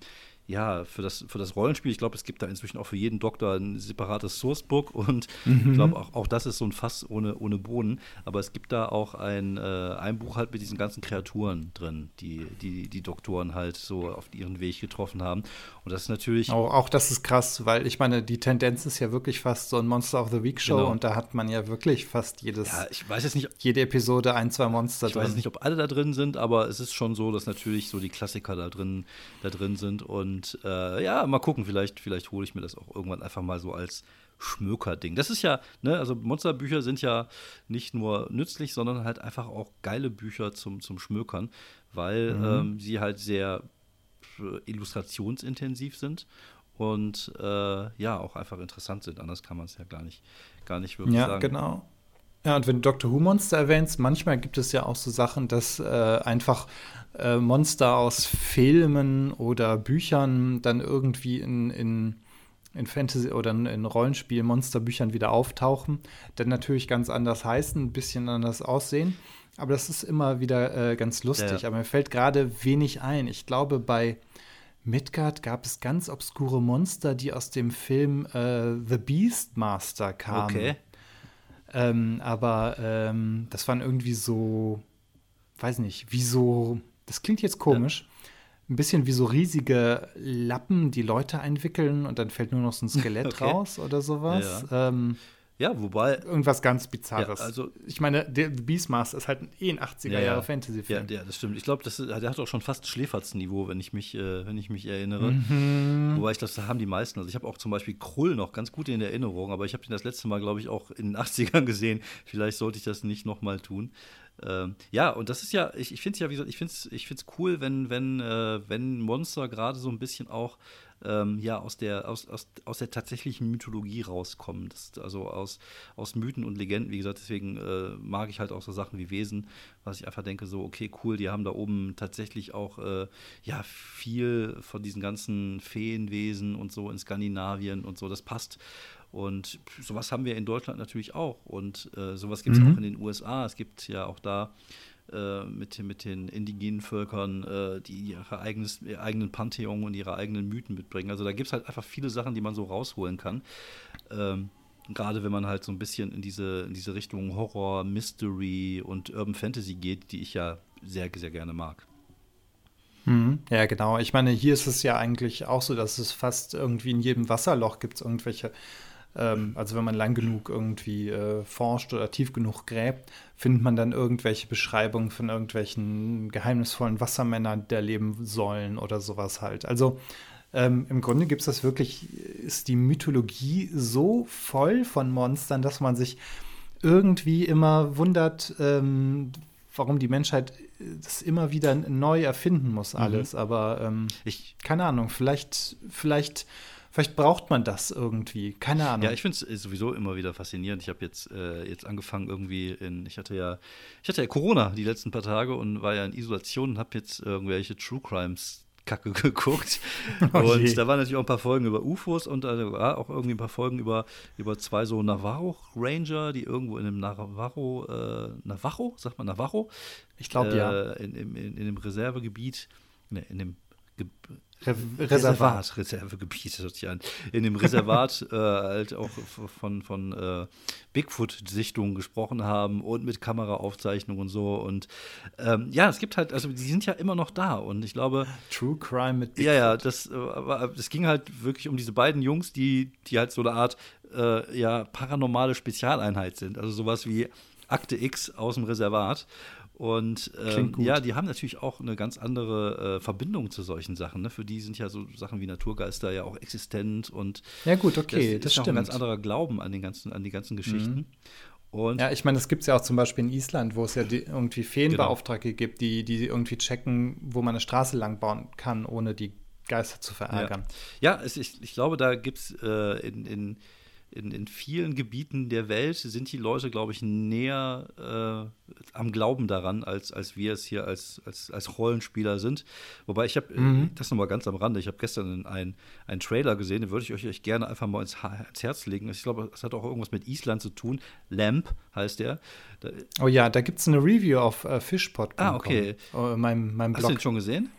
ja, für das, für das Rollenspiel, ich glaube, es gibt da inzwischen auch für jeden Doktor ein separates Sourcebook [LAUGHS] und mhm. ich glaube, auch, auch das ist so ein Fass ohne, ohne Boden. Aber es gibt da auch ein, äh, ein Buch halt mit diesen ganzen Kreaturen drin, die, die die Doktoren halt so auf ihren Weg getroffen haben. Und das ist natürlich. Auch, auch das ist krass, weil ich meine, die Tendenz ist ja wirklich fast so ein Monster of the Week Show genau. und da hat man ja wirklich fast jedes. Ja, ich weiß jetzt nicht. Jede Episode ein, zwei Monster ich drin. Ich weiß nicht, ob alle da drin sind, aber es ist schon so, dass natürlich so die Klassiker da drin, da drin sind und und äh, ja, mal gucken, vielleicht, vielleicht hole ich mir das auch irgendwann einfach mal so als Schmökerding. Das ist ja, ne, also Monsterbücher sind ja nicht nur nützlich, sondern halt einfach auch geile Bücher zum, zum Schmökern, weil mhm. ähm, sie halt sehr äh, illustrationsintensiv sind und äh, ja, auch einfach interessant sind. Anders kann man es ja gar nicht, gar nicht wirklich ja, sagen. Ja, genau. Ja, und wenn du Dr. Who Monster erwähnst, manchmal gibt es ja auch so Sachen, dass äh, einfach äh, Monster aus Filmen oder Büchern dann irgendwie in, in in Fantasy oder in Rollenspiel-Monsterbüchern wieder auftauchen, dann natürlich ganz anders heißen, ein bisschen anders aussehen. Aber das ist immer wieder äh, ganz lustig. Ja. Aber mir fällt gerade wenig ein. Ich glaube, bei Midgard gab es ganz obskure Monster, die aus dem Film äh, The Beastmaster kamen. Okay. Ähm, aber ähm, das waren irgendwie so, weiß nicht, wie so, das klingt jetzt komisch, ja ein bisschen wie so riesige Lappen, die Leute einwickeln und dann fällt nur noch so ein Skelett [LAUGHS] okay. raus oder sowas. Ja. Ähm, ja, wobei. Irgendwas ganz Bizarres. Ja, also, ich meine, der Beastmaster ist halt eh ein 80er-Jahre-Fantasy-Film. Ja, ja, das stimmt. Ich glaube, der hat auch schon fast Schläferz-Niveau, wenn, ich mich, äh, wenn ich mich erinnere. Mhm. Wobei ich glaube, das haben die meisten. Also, ich habe auch zum Beispiel Krull noch ganz gut in Erinnerung, aber ich habe den das letzte Mal, glaube ich, auch in den [LAUGHS] 80ern gesehen. Vielleicht sollte ich das nicht nochmal tun. Ähm, ja, und das ist ja, ich, ich finde es ja, wie gesagt, ich finde es ich find's cool, wenn, wenn, äh, wenn Monster gerade so ein bisschen auch ähm, ja, aus, der, aus, aus, aus der tatsächlichen Mythologie rauskommen. Das, also aus, aus Mythen und Legenden, wie gesagt, deswegen äh, mag ich halt auch so Sachen wie Wesen, was ich einfach denke, so, okay, cool, die haben da oben tatsächlich auch äh, ja, viel von diesen ganzen Feenwesen und so in Skandinavien und so, das passt. Und sowas haben wir in Deutschland natürlich auch. Und äh, sowas gibt es mhm. auch in den USA. Es gibt ja auch da äh, mit, mit den indigenen Völkern, äh, die ihre eigenes, ihr eigenen Pantheon und ihre eigenen Mythen mitbringen. Also da gibt es halt einfach viele Sachen, die man so rausholen kann. Ähm, Gerade wenn man halt so ein bisschen in diese, in diese Richtung Horror, Mystery und Urban Fantasy geht, die ich ja sehr, sehr gerne mag. Mhm. Ja, genau. Ich meine, hier ist es ja eigentlich auch so, dass es fast irgendwie in jedem Wasserloch gibt irgendwelche ähm, also wenn man lang genug irgendwie äh, forscht oder tief genug gräbt, findet man dann irgendwelche Beschreibungen von irgendwelchen geheimnisvollen Wassermännern, der leben sollen oder sowas halt. Also ähm, im Grunde gibt es das wirklich, ist die Mythologie so voll von Monstern, dass man sich irgendwie immer wundert, ähm, warum die Menschheit das immer wieder neu erfinden muss, mhm. alles. Mhm. Aber ähm, ich, keine Ahnung, vielleicht, vielleicht Vielleicht braucht man das irgendwie, keine Ahnung. Ja, ich finde es äh, sowieso immer wieder faszinierend. Ich habe jetzt, äh, jetzt angefangen irgendwie in, ich hatte ja, ich hatte ja Corona die letzten paar Tage und war ja in Isolation und habe jetzt irgendwelche True Crimes Kacke [LAUGHS] geguckt. Oh und da waren natürlich auch ein paar Folgen über UFOs und also, ja, auch irgendwie ein paar Folgen über, über zwei so Navarro-Ranger, die irgendwo in einem Navarro, äh, Navajo, sagt man Navajo? Ich glaube, äh, ja. In, in, in, in dem Reservegebiet, ne, in dem Re Reservat. Reservegebiet sozusagen. In dem Reservat [LAUGHS] äh, halt auch von, von äh, Bigfoot-Sichtungen gesprochen haben und mit Kameraaufzeichnung und so. Und ähm, ja, es gibt halt, also die sind ja immer noch da und ich glaube. True Crime mit Bigfoot. Ja, ja, das, äh, das ging halt wirklich um diese beiden Jungs, die, die halt so eine Art äh, ja, paranormale Spezialeinheit sind. Also sowas wie Akte X aus dem Reservat. Und ähm, ja, die haben natürlich auch eine ganz andere äh, Verbindung zu solchen Sachen. Ne? Für die sind ja so Sachen wie Naturgeister ja auch existent und ja gut, okay, das, das ist stimmt. auch ein ganz anderer Glauben an den ganzen, an die ganzen Geschichten. Mhm. Und ja, ich meine, das gibt es ja auch zum Beispiel in Island, wo es ja die, irgendwie Feenbeauftragte genau. gibt, die, die irgendwie checken, wo man eine Straße lang bauen kann, ohne die Geister zu verärgern. Ja, ja es, ich, ich glaube, da gibt es äh, in, in in, in vielen Gebieten der Welt sind die Leute, glaube ich, näher äh, am Glauben daran, als, als wir es hier als, als, als Rollenspieler sind. Wobei ich habe, äh, mhm. das nochmal ganz am Rande, ich habe gestern einen, einen Trailer gesehen, den würde ich euch, euch gerne einfach mal ins, ins Herz legen. Ich glaube, es hat auch irgendwas mit Island zu tun. Lamp heißt der. Da, oh ja, da gibt es eine Review auf äh, fishpot.com. Ah, okay. Oh, meinem, meinem Blog. Hast du den schon gesehen?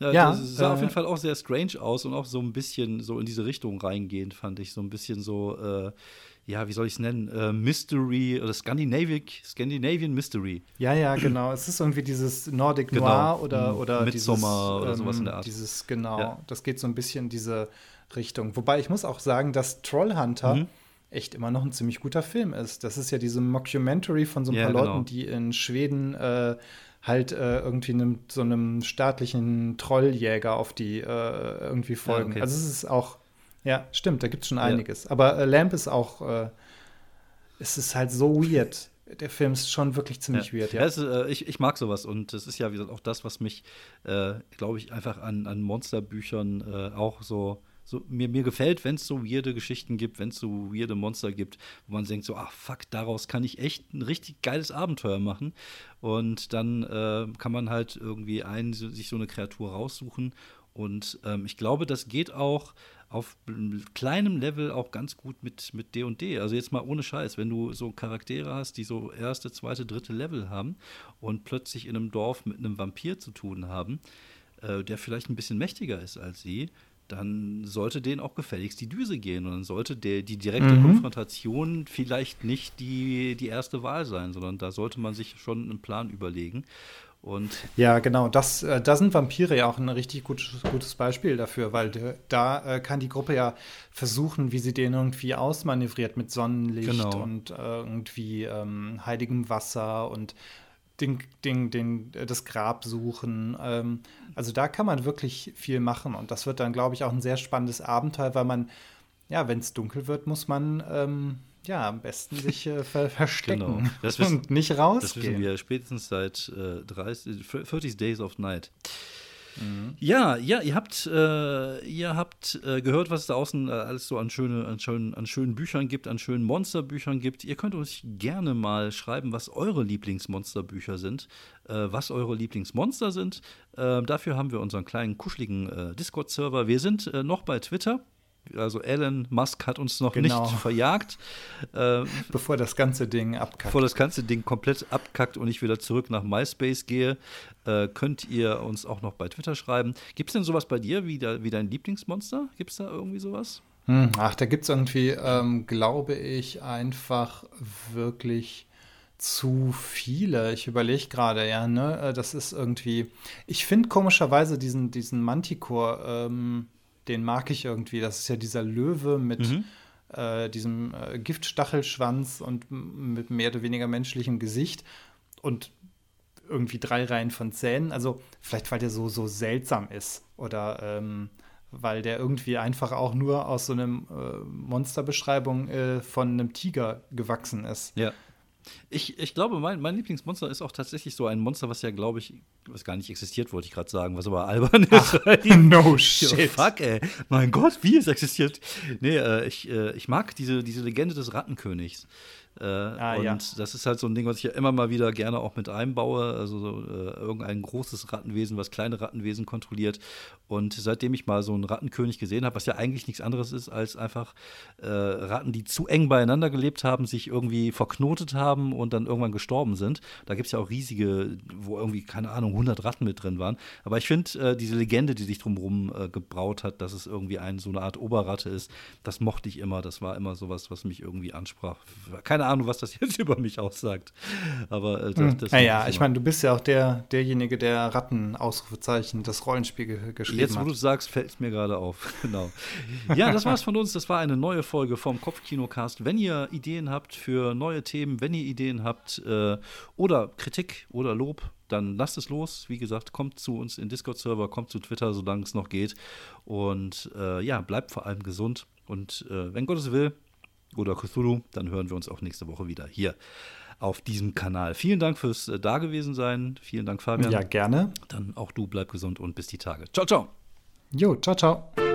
Ja, ja das sah äh, auf jeden Fall auch sehr strange aus und auch so ein bisschen so in diese Richtung reingehend, fand ich. So ein bisschen so, äh, ja, wie soll ich es nennen? Äh, Mystery oder Scandinavic, Scandinavian Mystery. Ja, ja, genau. es ist irgendwie dieses Nordic genau. Noir oder, mhm. oder Midsommar dieses, oder sowas in der Art. Dieses, genau, ja. das geht so ein bisschen in diese Richtung. Wobei ich muss auch sagen, dass Trollhunter mhm. echt immer noch ein ziemlich guter Film ist. Das ist ja diese Mockumentary von so ein ja, paar genau. Leuten, die in Schweden äh, halt äh, irgendwie einem, so einem staatlichen Trolljäger auf die äh, irgendwie folgen. Ja, okay. Also es ist auch, ja, stimmt, da gibt es schon einiges. Ja. Aber äh, Lamp ist auch, äh, es ist halt so weird. Der Film ist schon wirklich ziemlich ja. weird, ja. Ist, äh, ich, ich mag sowas und das ist ja, wie gesagt, auch das, was mich, äh, glaube ich, einfach an, an Monsterbüchern auch so so, mir, mir gefällt, wenn es so weirde Geschichten gibt, wenn es so weirde Monster gibt, wo man denkt so, ach fuck, daraus kann ich echt ein richtig geiles Abenteuer machen. Und dann äh, kann man halt irgendwie einen, sich so eine Kreatur raussuchen Und ähm, ich glaube, das geht auch auf kleinem Level auch ganz gut mit mit D&D. Also jetzt mal ohne Scheiß, wenn du so Charaktere hast, die so erste, zweite, dritte Level haben und plötzlich in einem Dorf mit einem Vampir zu tun haben, äh, der vielleicht ein bisschen mächtiger ist als sie, dann sollte denen auch gefälligst die Düse gehen. Und dann sollte der, die direkte mhm. Konfrontation vielleicht nicht die, die erste Wahl sein, sondern da sollte man sich schon einen Plan überlegen. Und ja, genau, das, äh, da sind Vampire ja auch ein richtig gutes, gutes Beispiel dafür, weil de, da äh, kann die Gruppe ja versuchen, wie sie den irgendwie ausmanövriert mit Sonnenlicht genau. und äh, irgendwie ähm, heiligem Wasser und den, den, den, das Grab suchen. Ähm, also da kann man wirklich viel machen und das wird dann, glaube ich, auch ein sehr spannendes Abenteuer, weil man, ja, wenn es dunkel wird, muss man ähm, ja, am besten sich äh, ver [LAUGHS] verstecken genau. das [LAUGHS] wissen, und nicht rausgehen. Das wissen wir spätestens seit äh, 30, 30 Days of Night. Mhm. Ja, ja, ihr habt, äh, ihr habt äh, gehört, was es da außen äh, alles so an, schöne, an, schönen, an schönen Büchern gibt, an schönen Monsterbüchern gibt. Ihr könnt uns gerne mal schreiben, was eure Lieblingsmonsterbücher sind, äh, was eure Lieblingsmonster sind. dafür haben wir unseren kleinen kuscheligen Discord-Server. Wir sind noch bei Twitter. Also Elon Musk hat uns noch genau. nicht [LAUGHS] verjagt. Äh, bevor das ganze Ding abkackt. Bevor das ganze Ding komplett abkackt und ich wieder zurück nach MySpace gehe, äh, könnt ihr uns auch noch bei Twitter schreiben. Gibt es denn sowas bei dir wie, da, wie dein Lieblingsmonster? Gibt es da irgendwie sowas? Hm, ach, da gibt es irgendwie, ähm, glaube ich, einfach wirklich zu viele. Ich überlege gerade, ja, ne? Äh, das ist irgendwie. Ich finde komischerweise diesen, diesen Manticore. Ähm, den mag ich irgendwie. Das ist ja dieser Löwe mit mhm. äh, diesem äh, Giftstachelschwanz und mit mehr oder weniger menschlichem Gesicht und irgendwie drei Reihen von Zähnen. Also vielleicht, weil der so, so seltsam ist oder ähm, weil der irgendwie einfach auch nur aus so einer äh, Monsterbeschreibung äh, von einem Tiger gewachsen ist. Ja. Ich, ich glaube, mein, mein Lieblingsmonster ist auch tatsächlich so ein Monster, was ja, glaube ich, was gar nicht existiert, wollte ich gerade sagen, was aber albern ist. Ach, [LAUGHS] no shit. Oh, fuck, ey. Mein Gott, wie es existiert. Nee, äh, ich, äh, ich mag diese, diese Legende des Rattenkönigs. Äh, ah, und ja. das ist halt so ein Ding, was ich ja immer mal wieder gerne auch mit einbaue. Also so, äh, irgendein großes Rattenwesen, was kleine Rattenwesen kontrolliert. Und seitdem ich mal so einen Rattenkönig gesehen habe, was ja eigentlich nichts anderes ist als einfach äh, Ratten, die zu eng beieinander gelebt haben, sich irgendwie verknotet haben und dann irgendwann gestorben sind. Da gibt es ja auch riesige, wo irgendwie, keine Ahnung, 100 Ratten mit drin waren. Aber ich finde, äh, diese Legende, die sich drumherum äh, gebraut hat, dass es irgendwie ein, so eine Art Oberratte ist, das mochte ich immer. Das war immer sowas, was mich irgendwie ansprach. Keine Ahnung, was das [LAUGHS] jetzt über mich aussagt. Aber äh, das, hm. das naja, ich meine, du bist ja auch der, derjenige, der Ratten-Ausrufezeichen, das Rollenspiel ge geschrieben jetzt, hat. Jetzt, wo du sagst, fällt es mir gerade auf. [LAUGHS] genau. Ja, das war's von uns. Das war eine neue Folge vom Kopfkinocast. Wenn ihr Ideen habt für neue Themen, wenn ihr Ideen habt äh, oder Kritik oder Lob, dann lasst es los. Wie gesagt, kommt zu uns in Discord-Server, kommt zu Twitter, solange es noch geht. Und äh, ja, bleibt vor allem gesund. Und äh, wenn Gott es will, oder Cthulhu, dann hören wir uns auch nächste Woche wieder hier auf diesem Kanal. Vielen Dank fürs äh, Dagewesensein. Vielen Dank, Fabian. Ja, gerne. Dann auch du bleib gesund und bis die Tage. Ciao, ciao. Jo, ciao, ciao.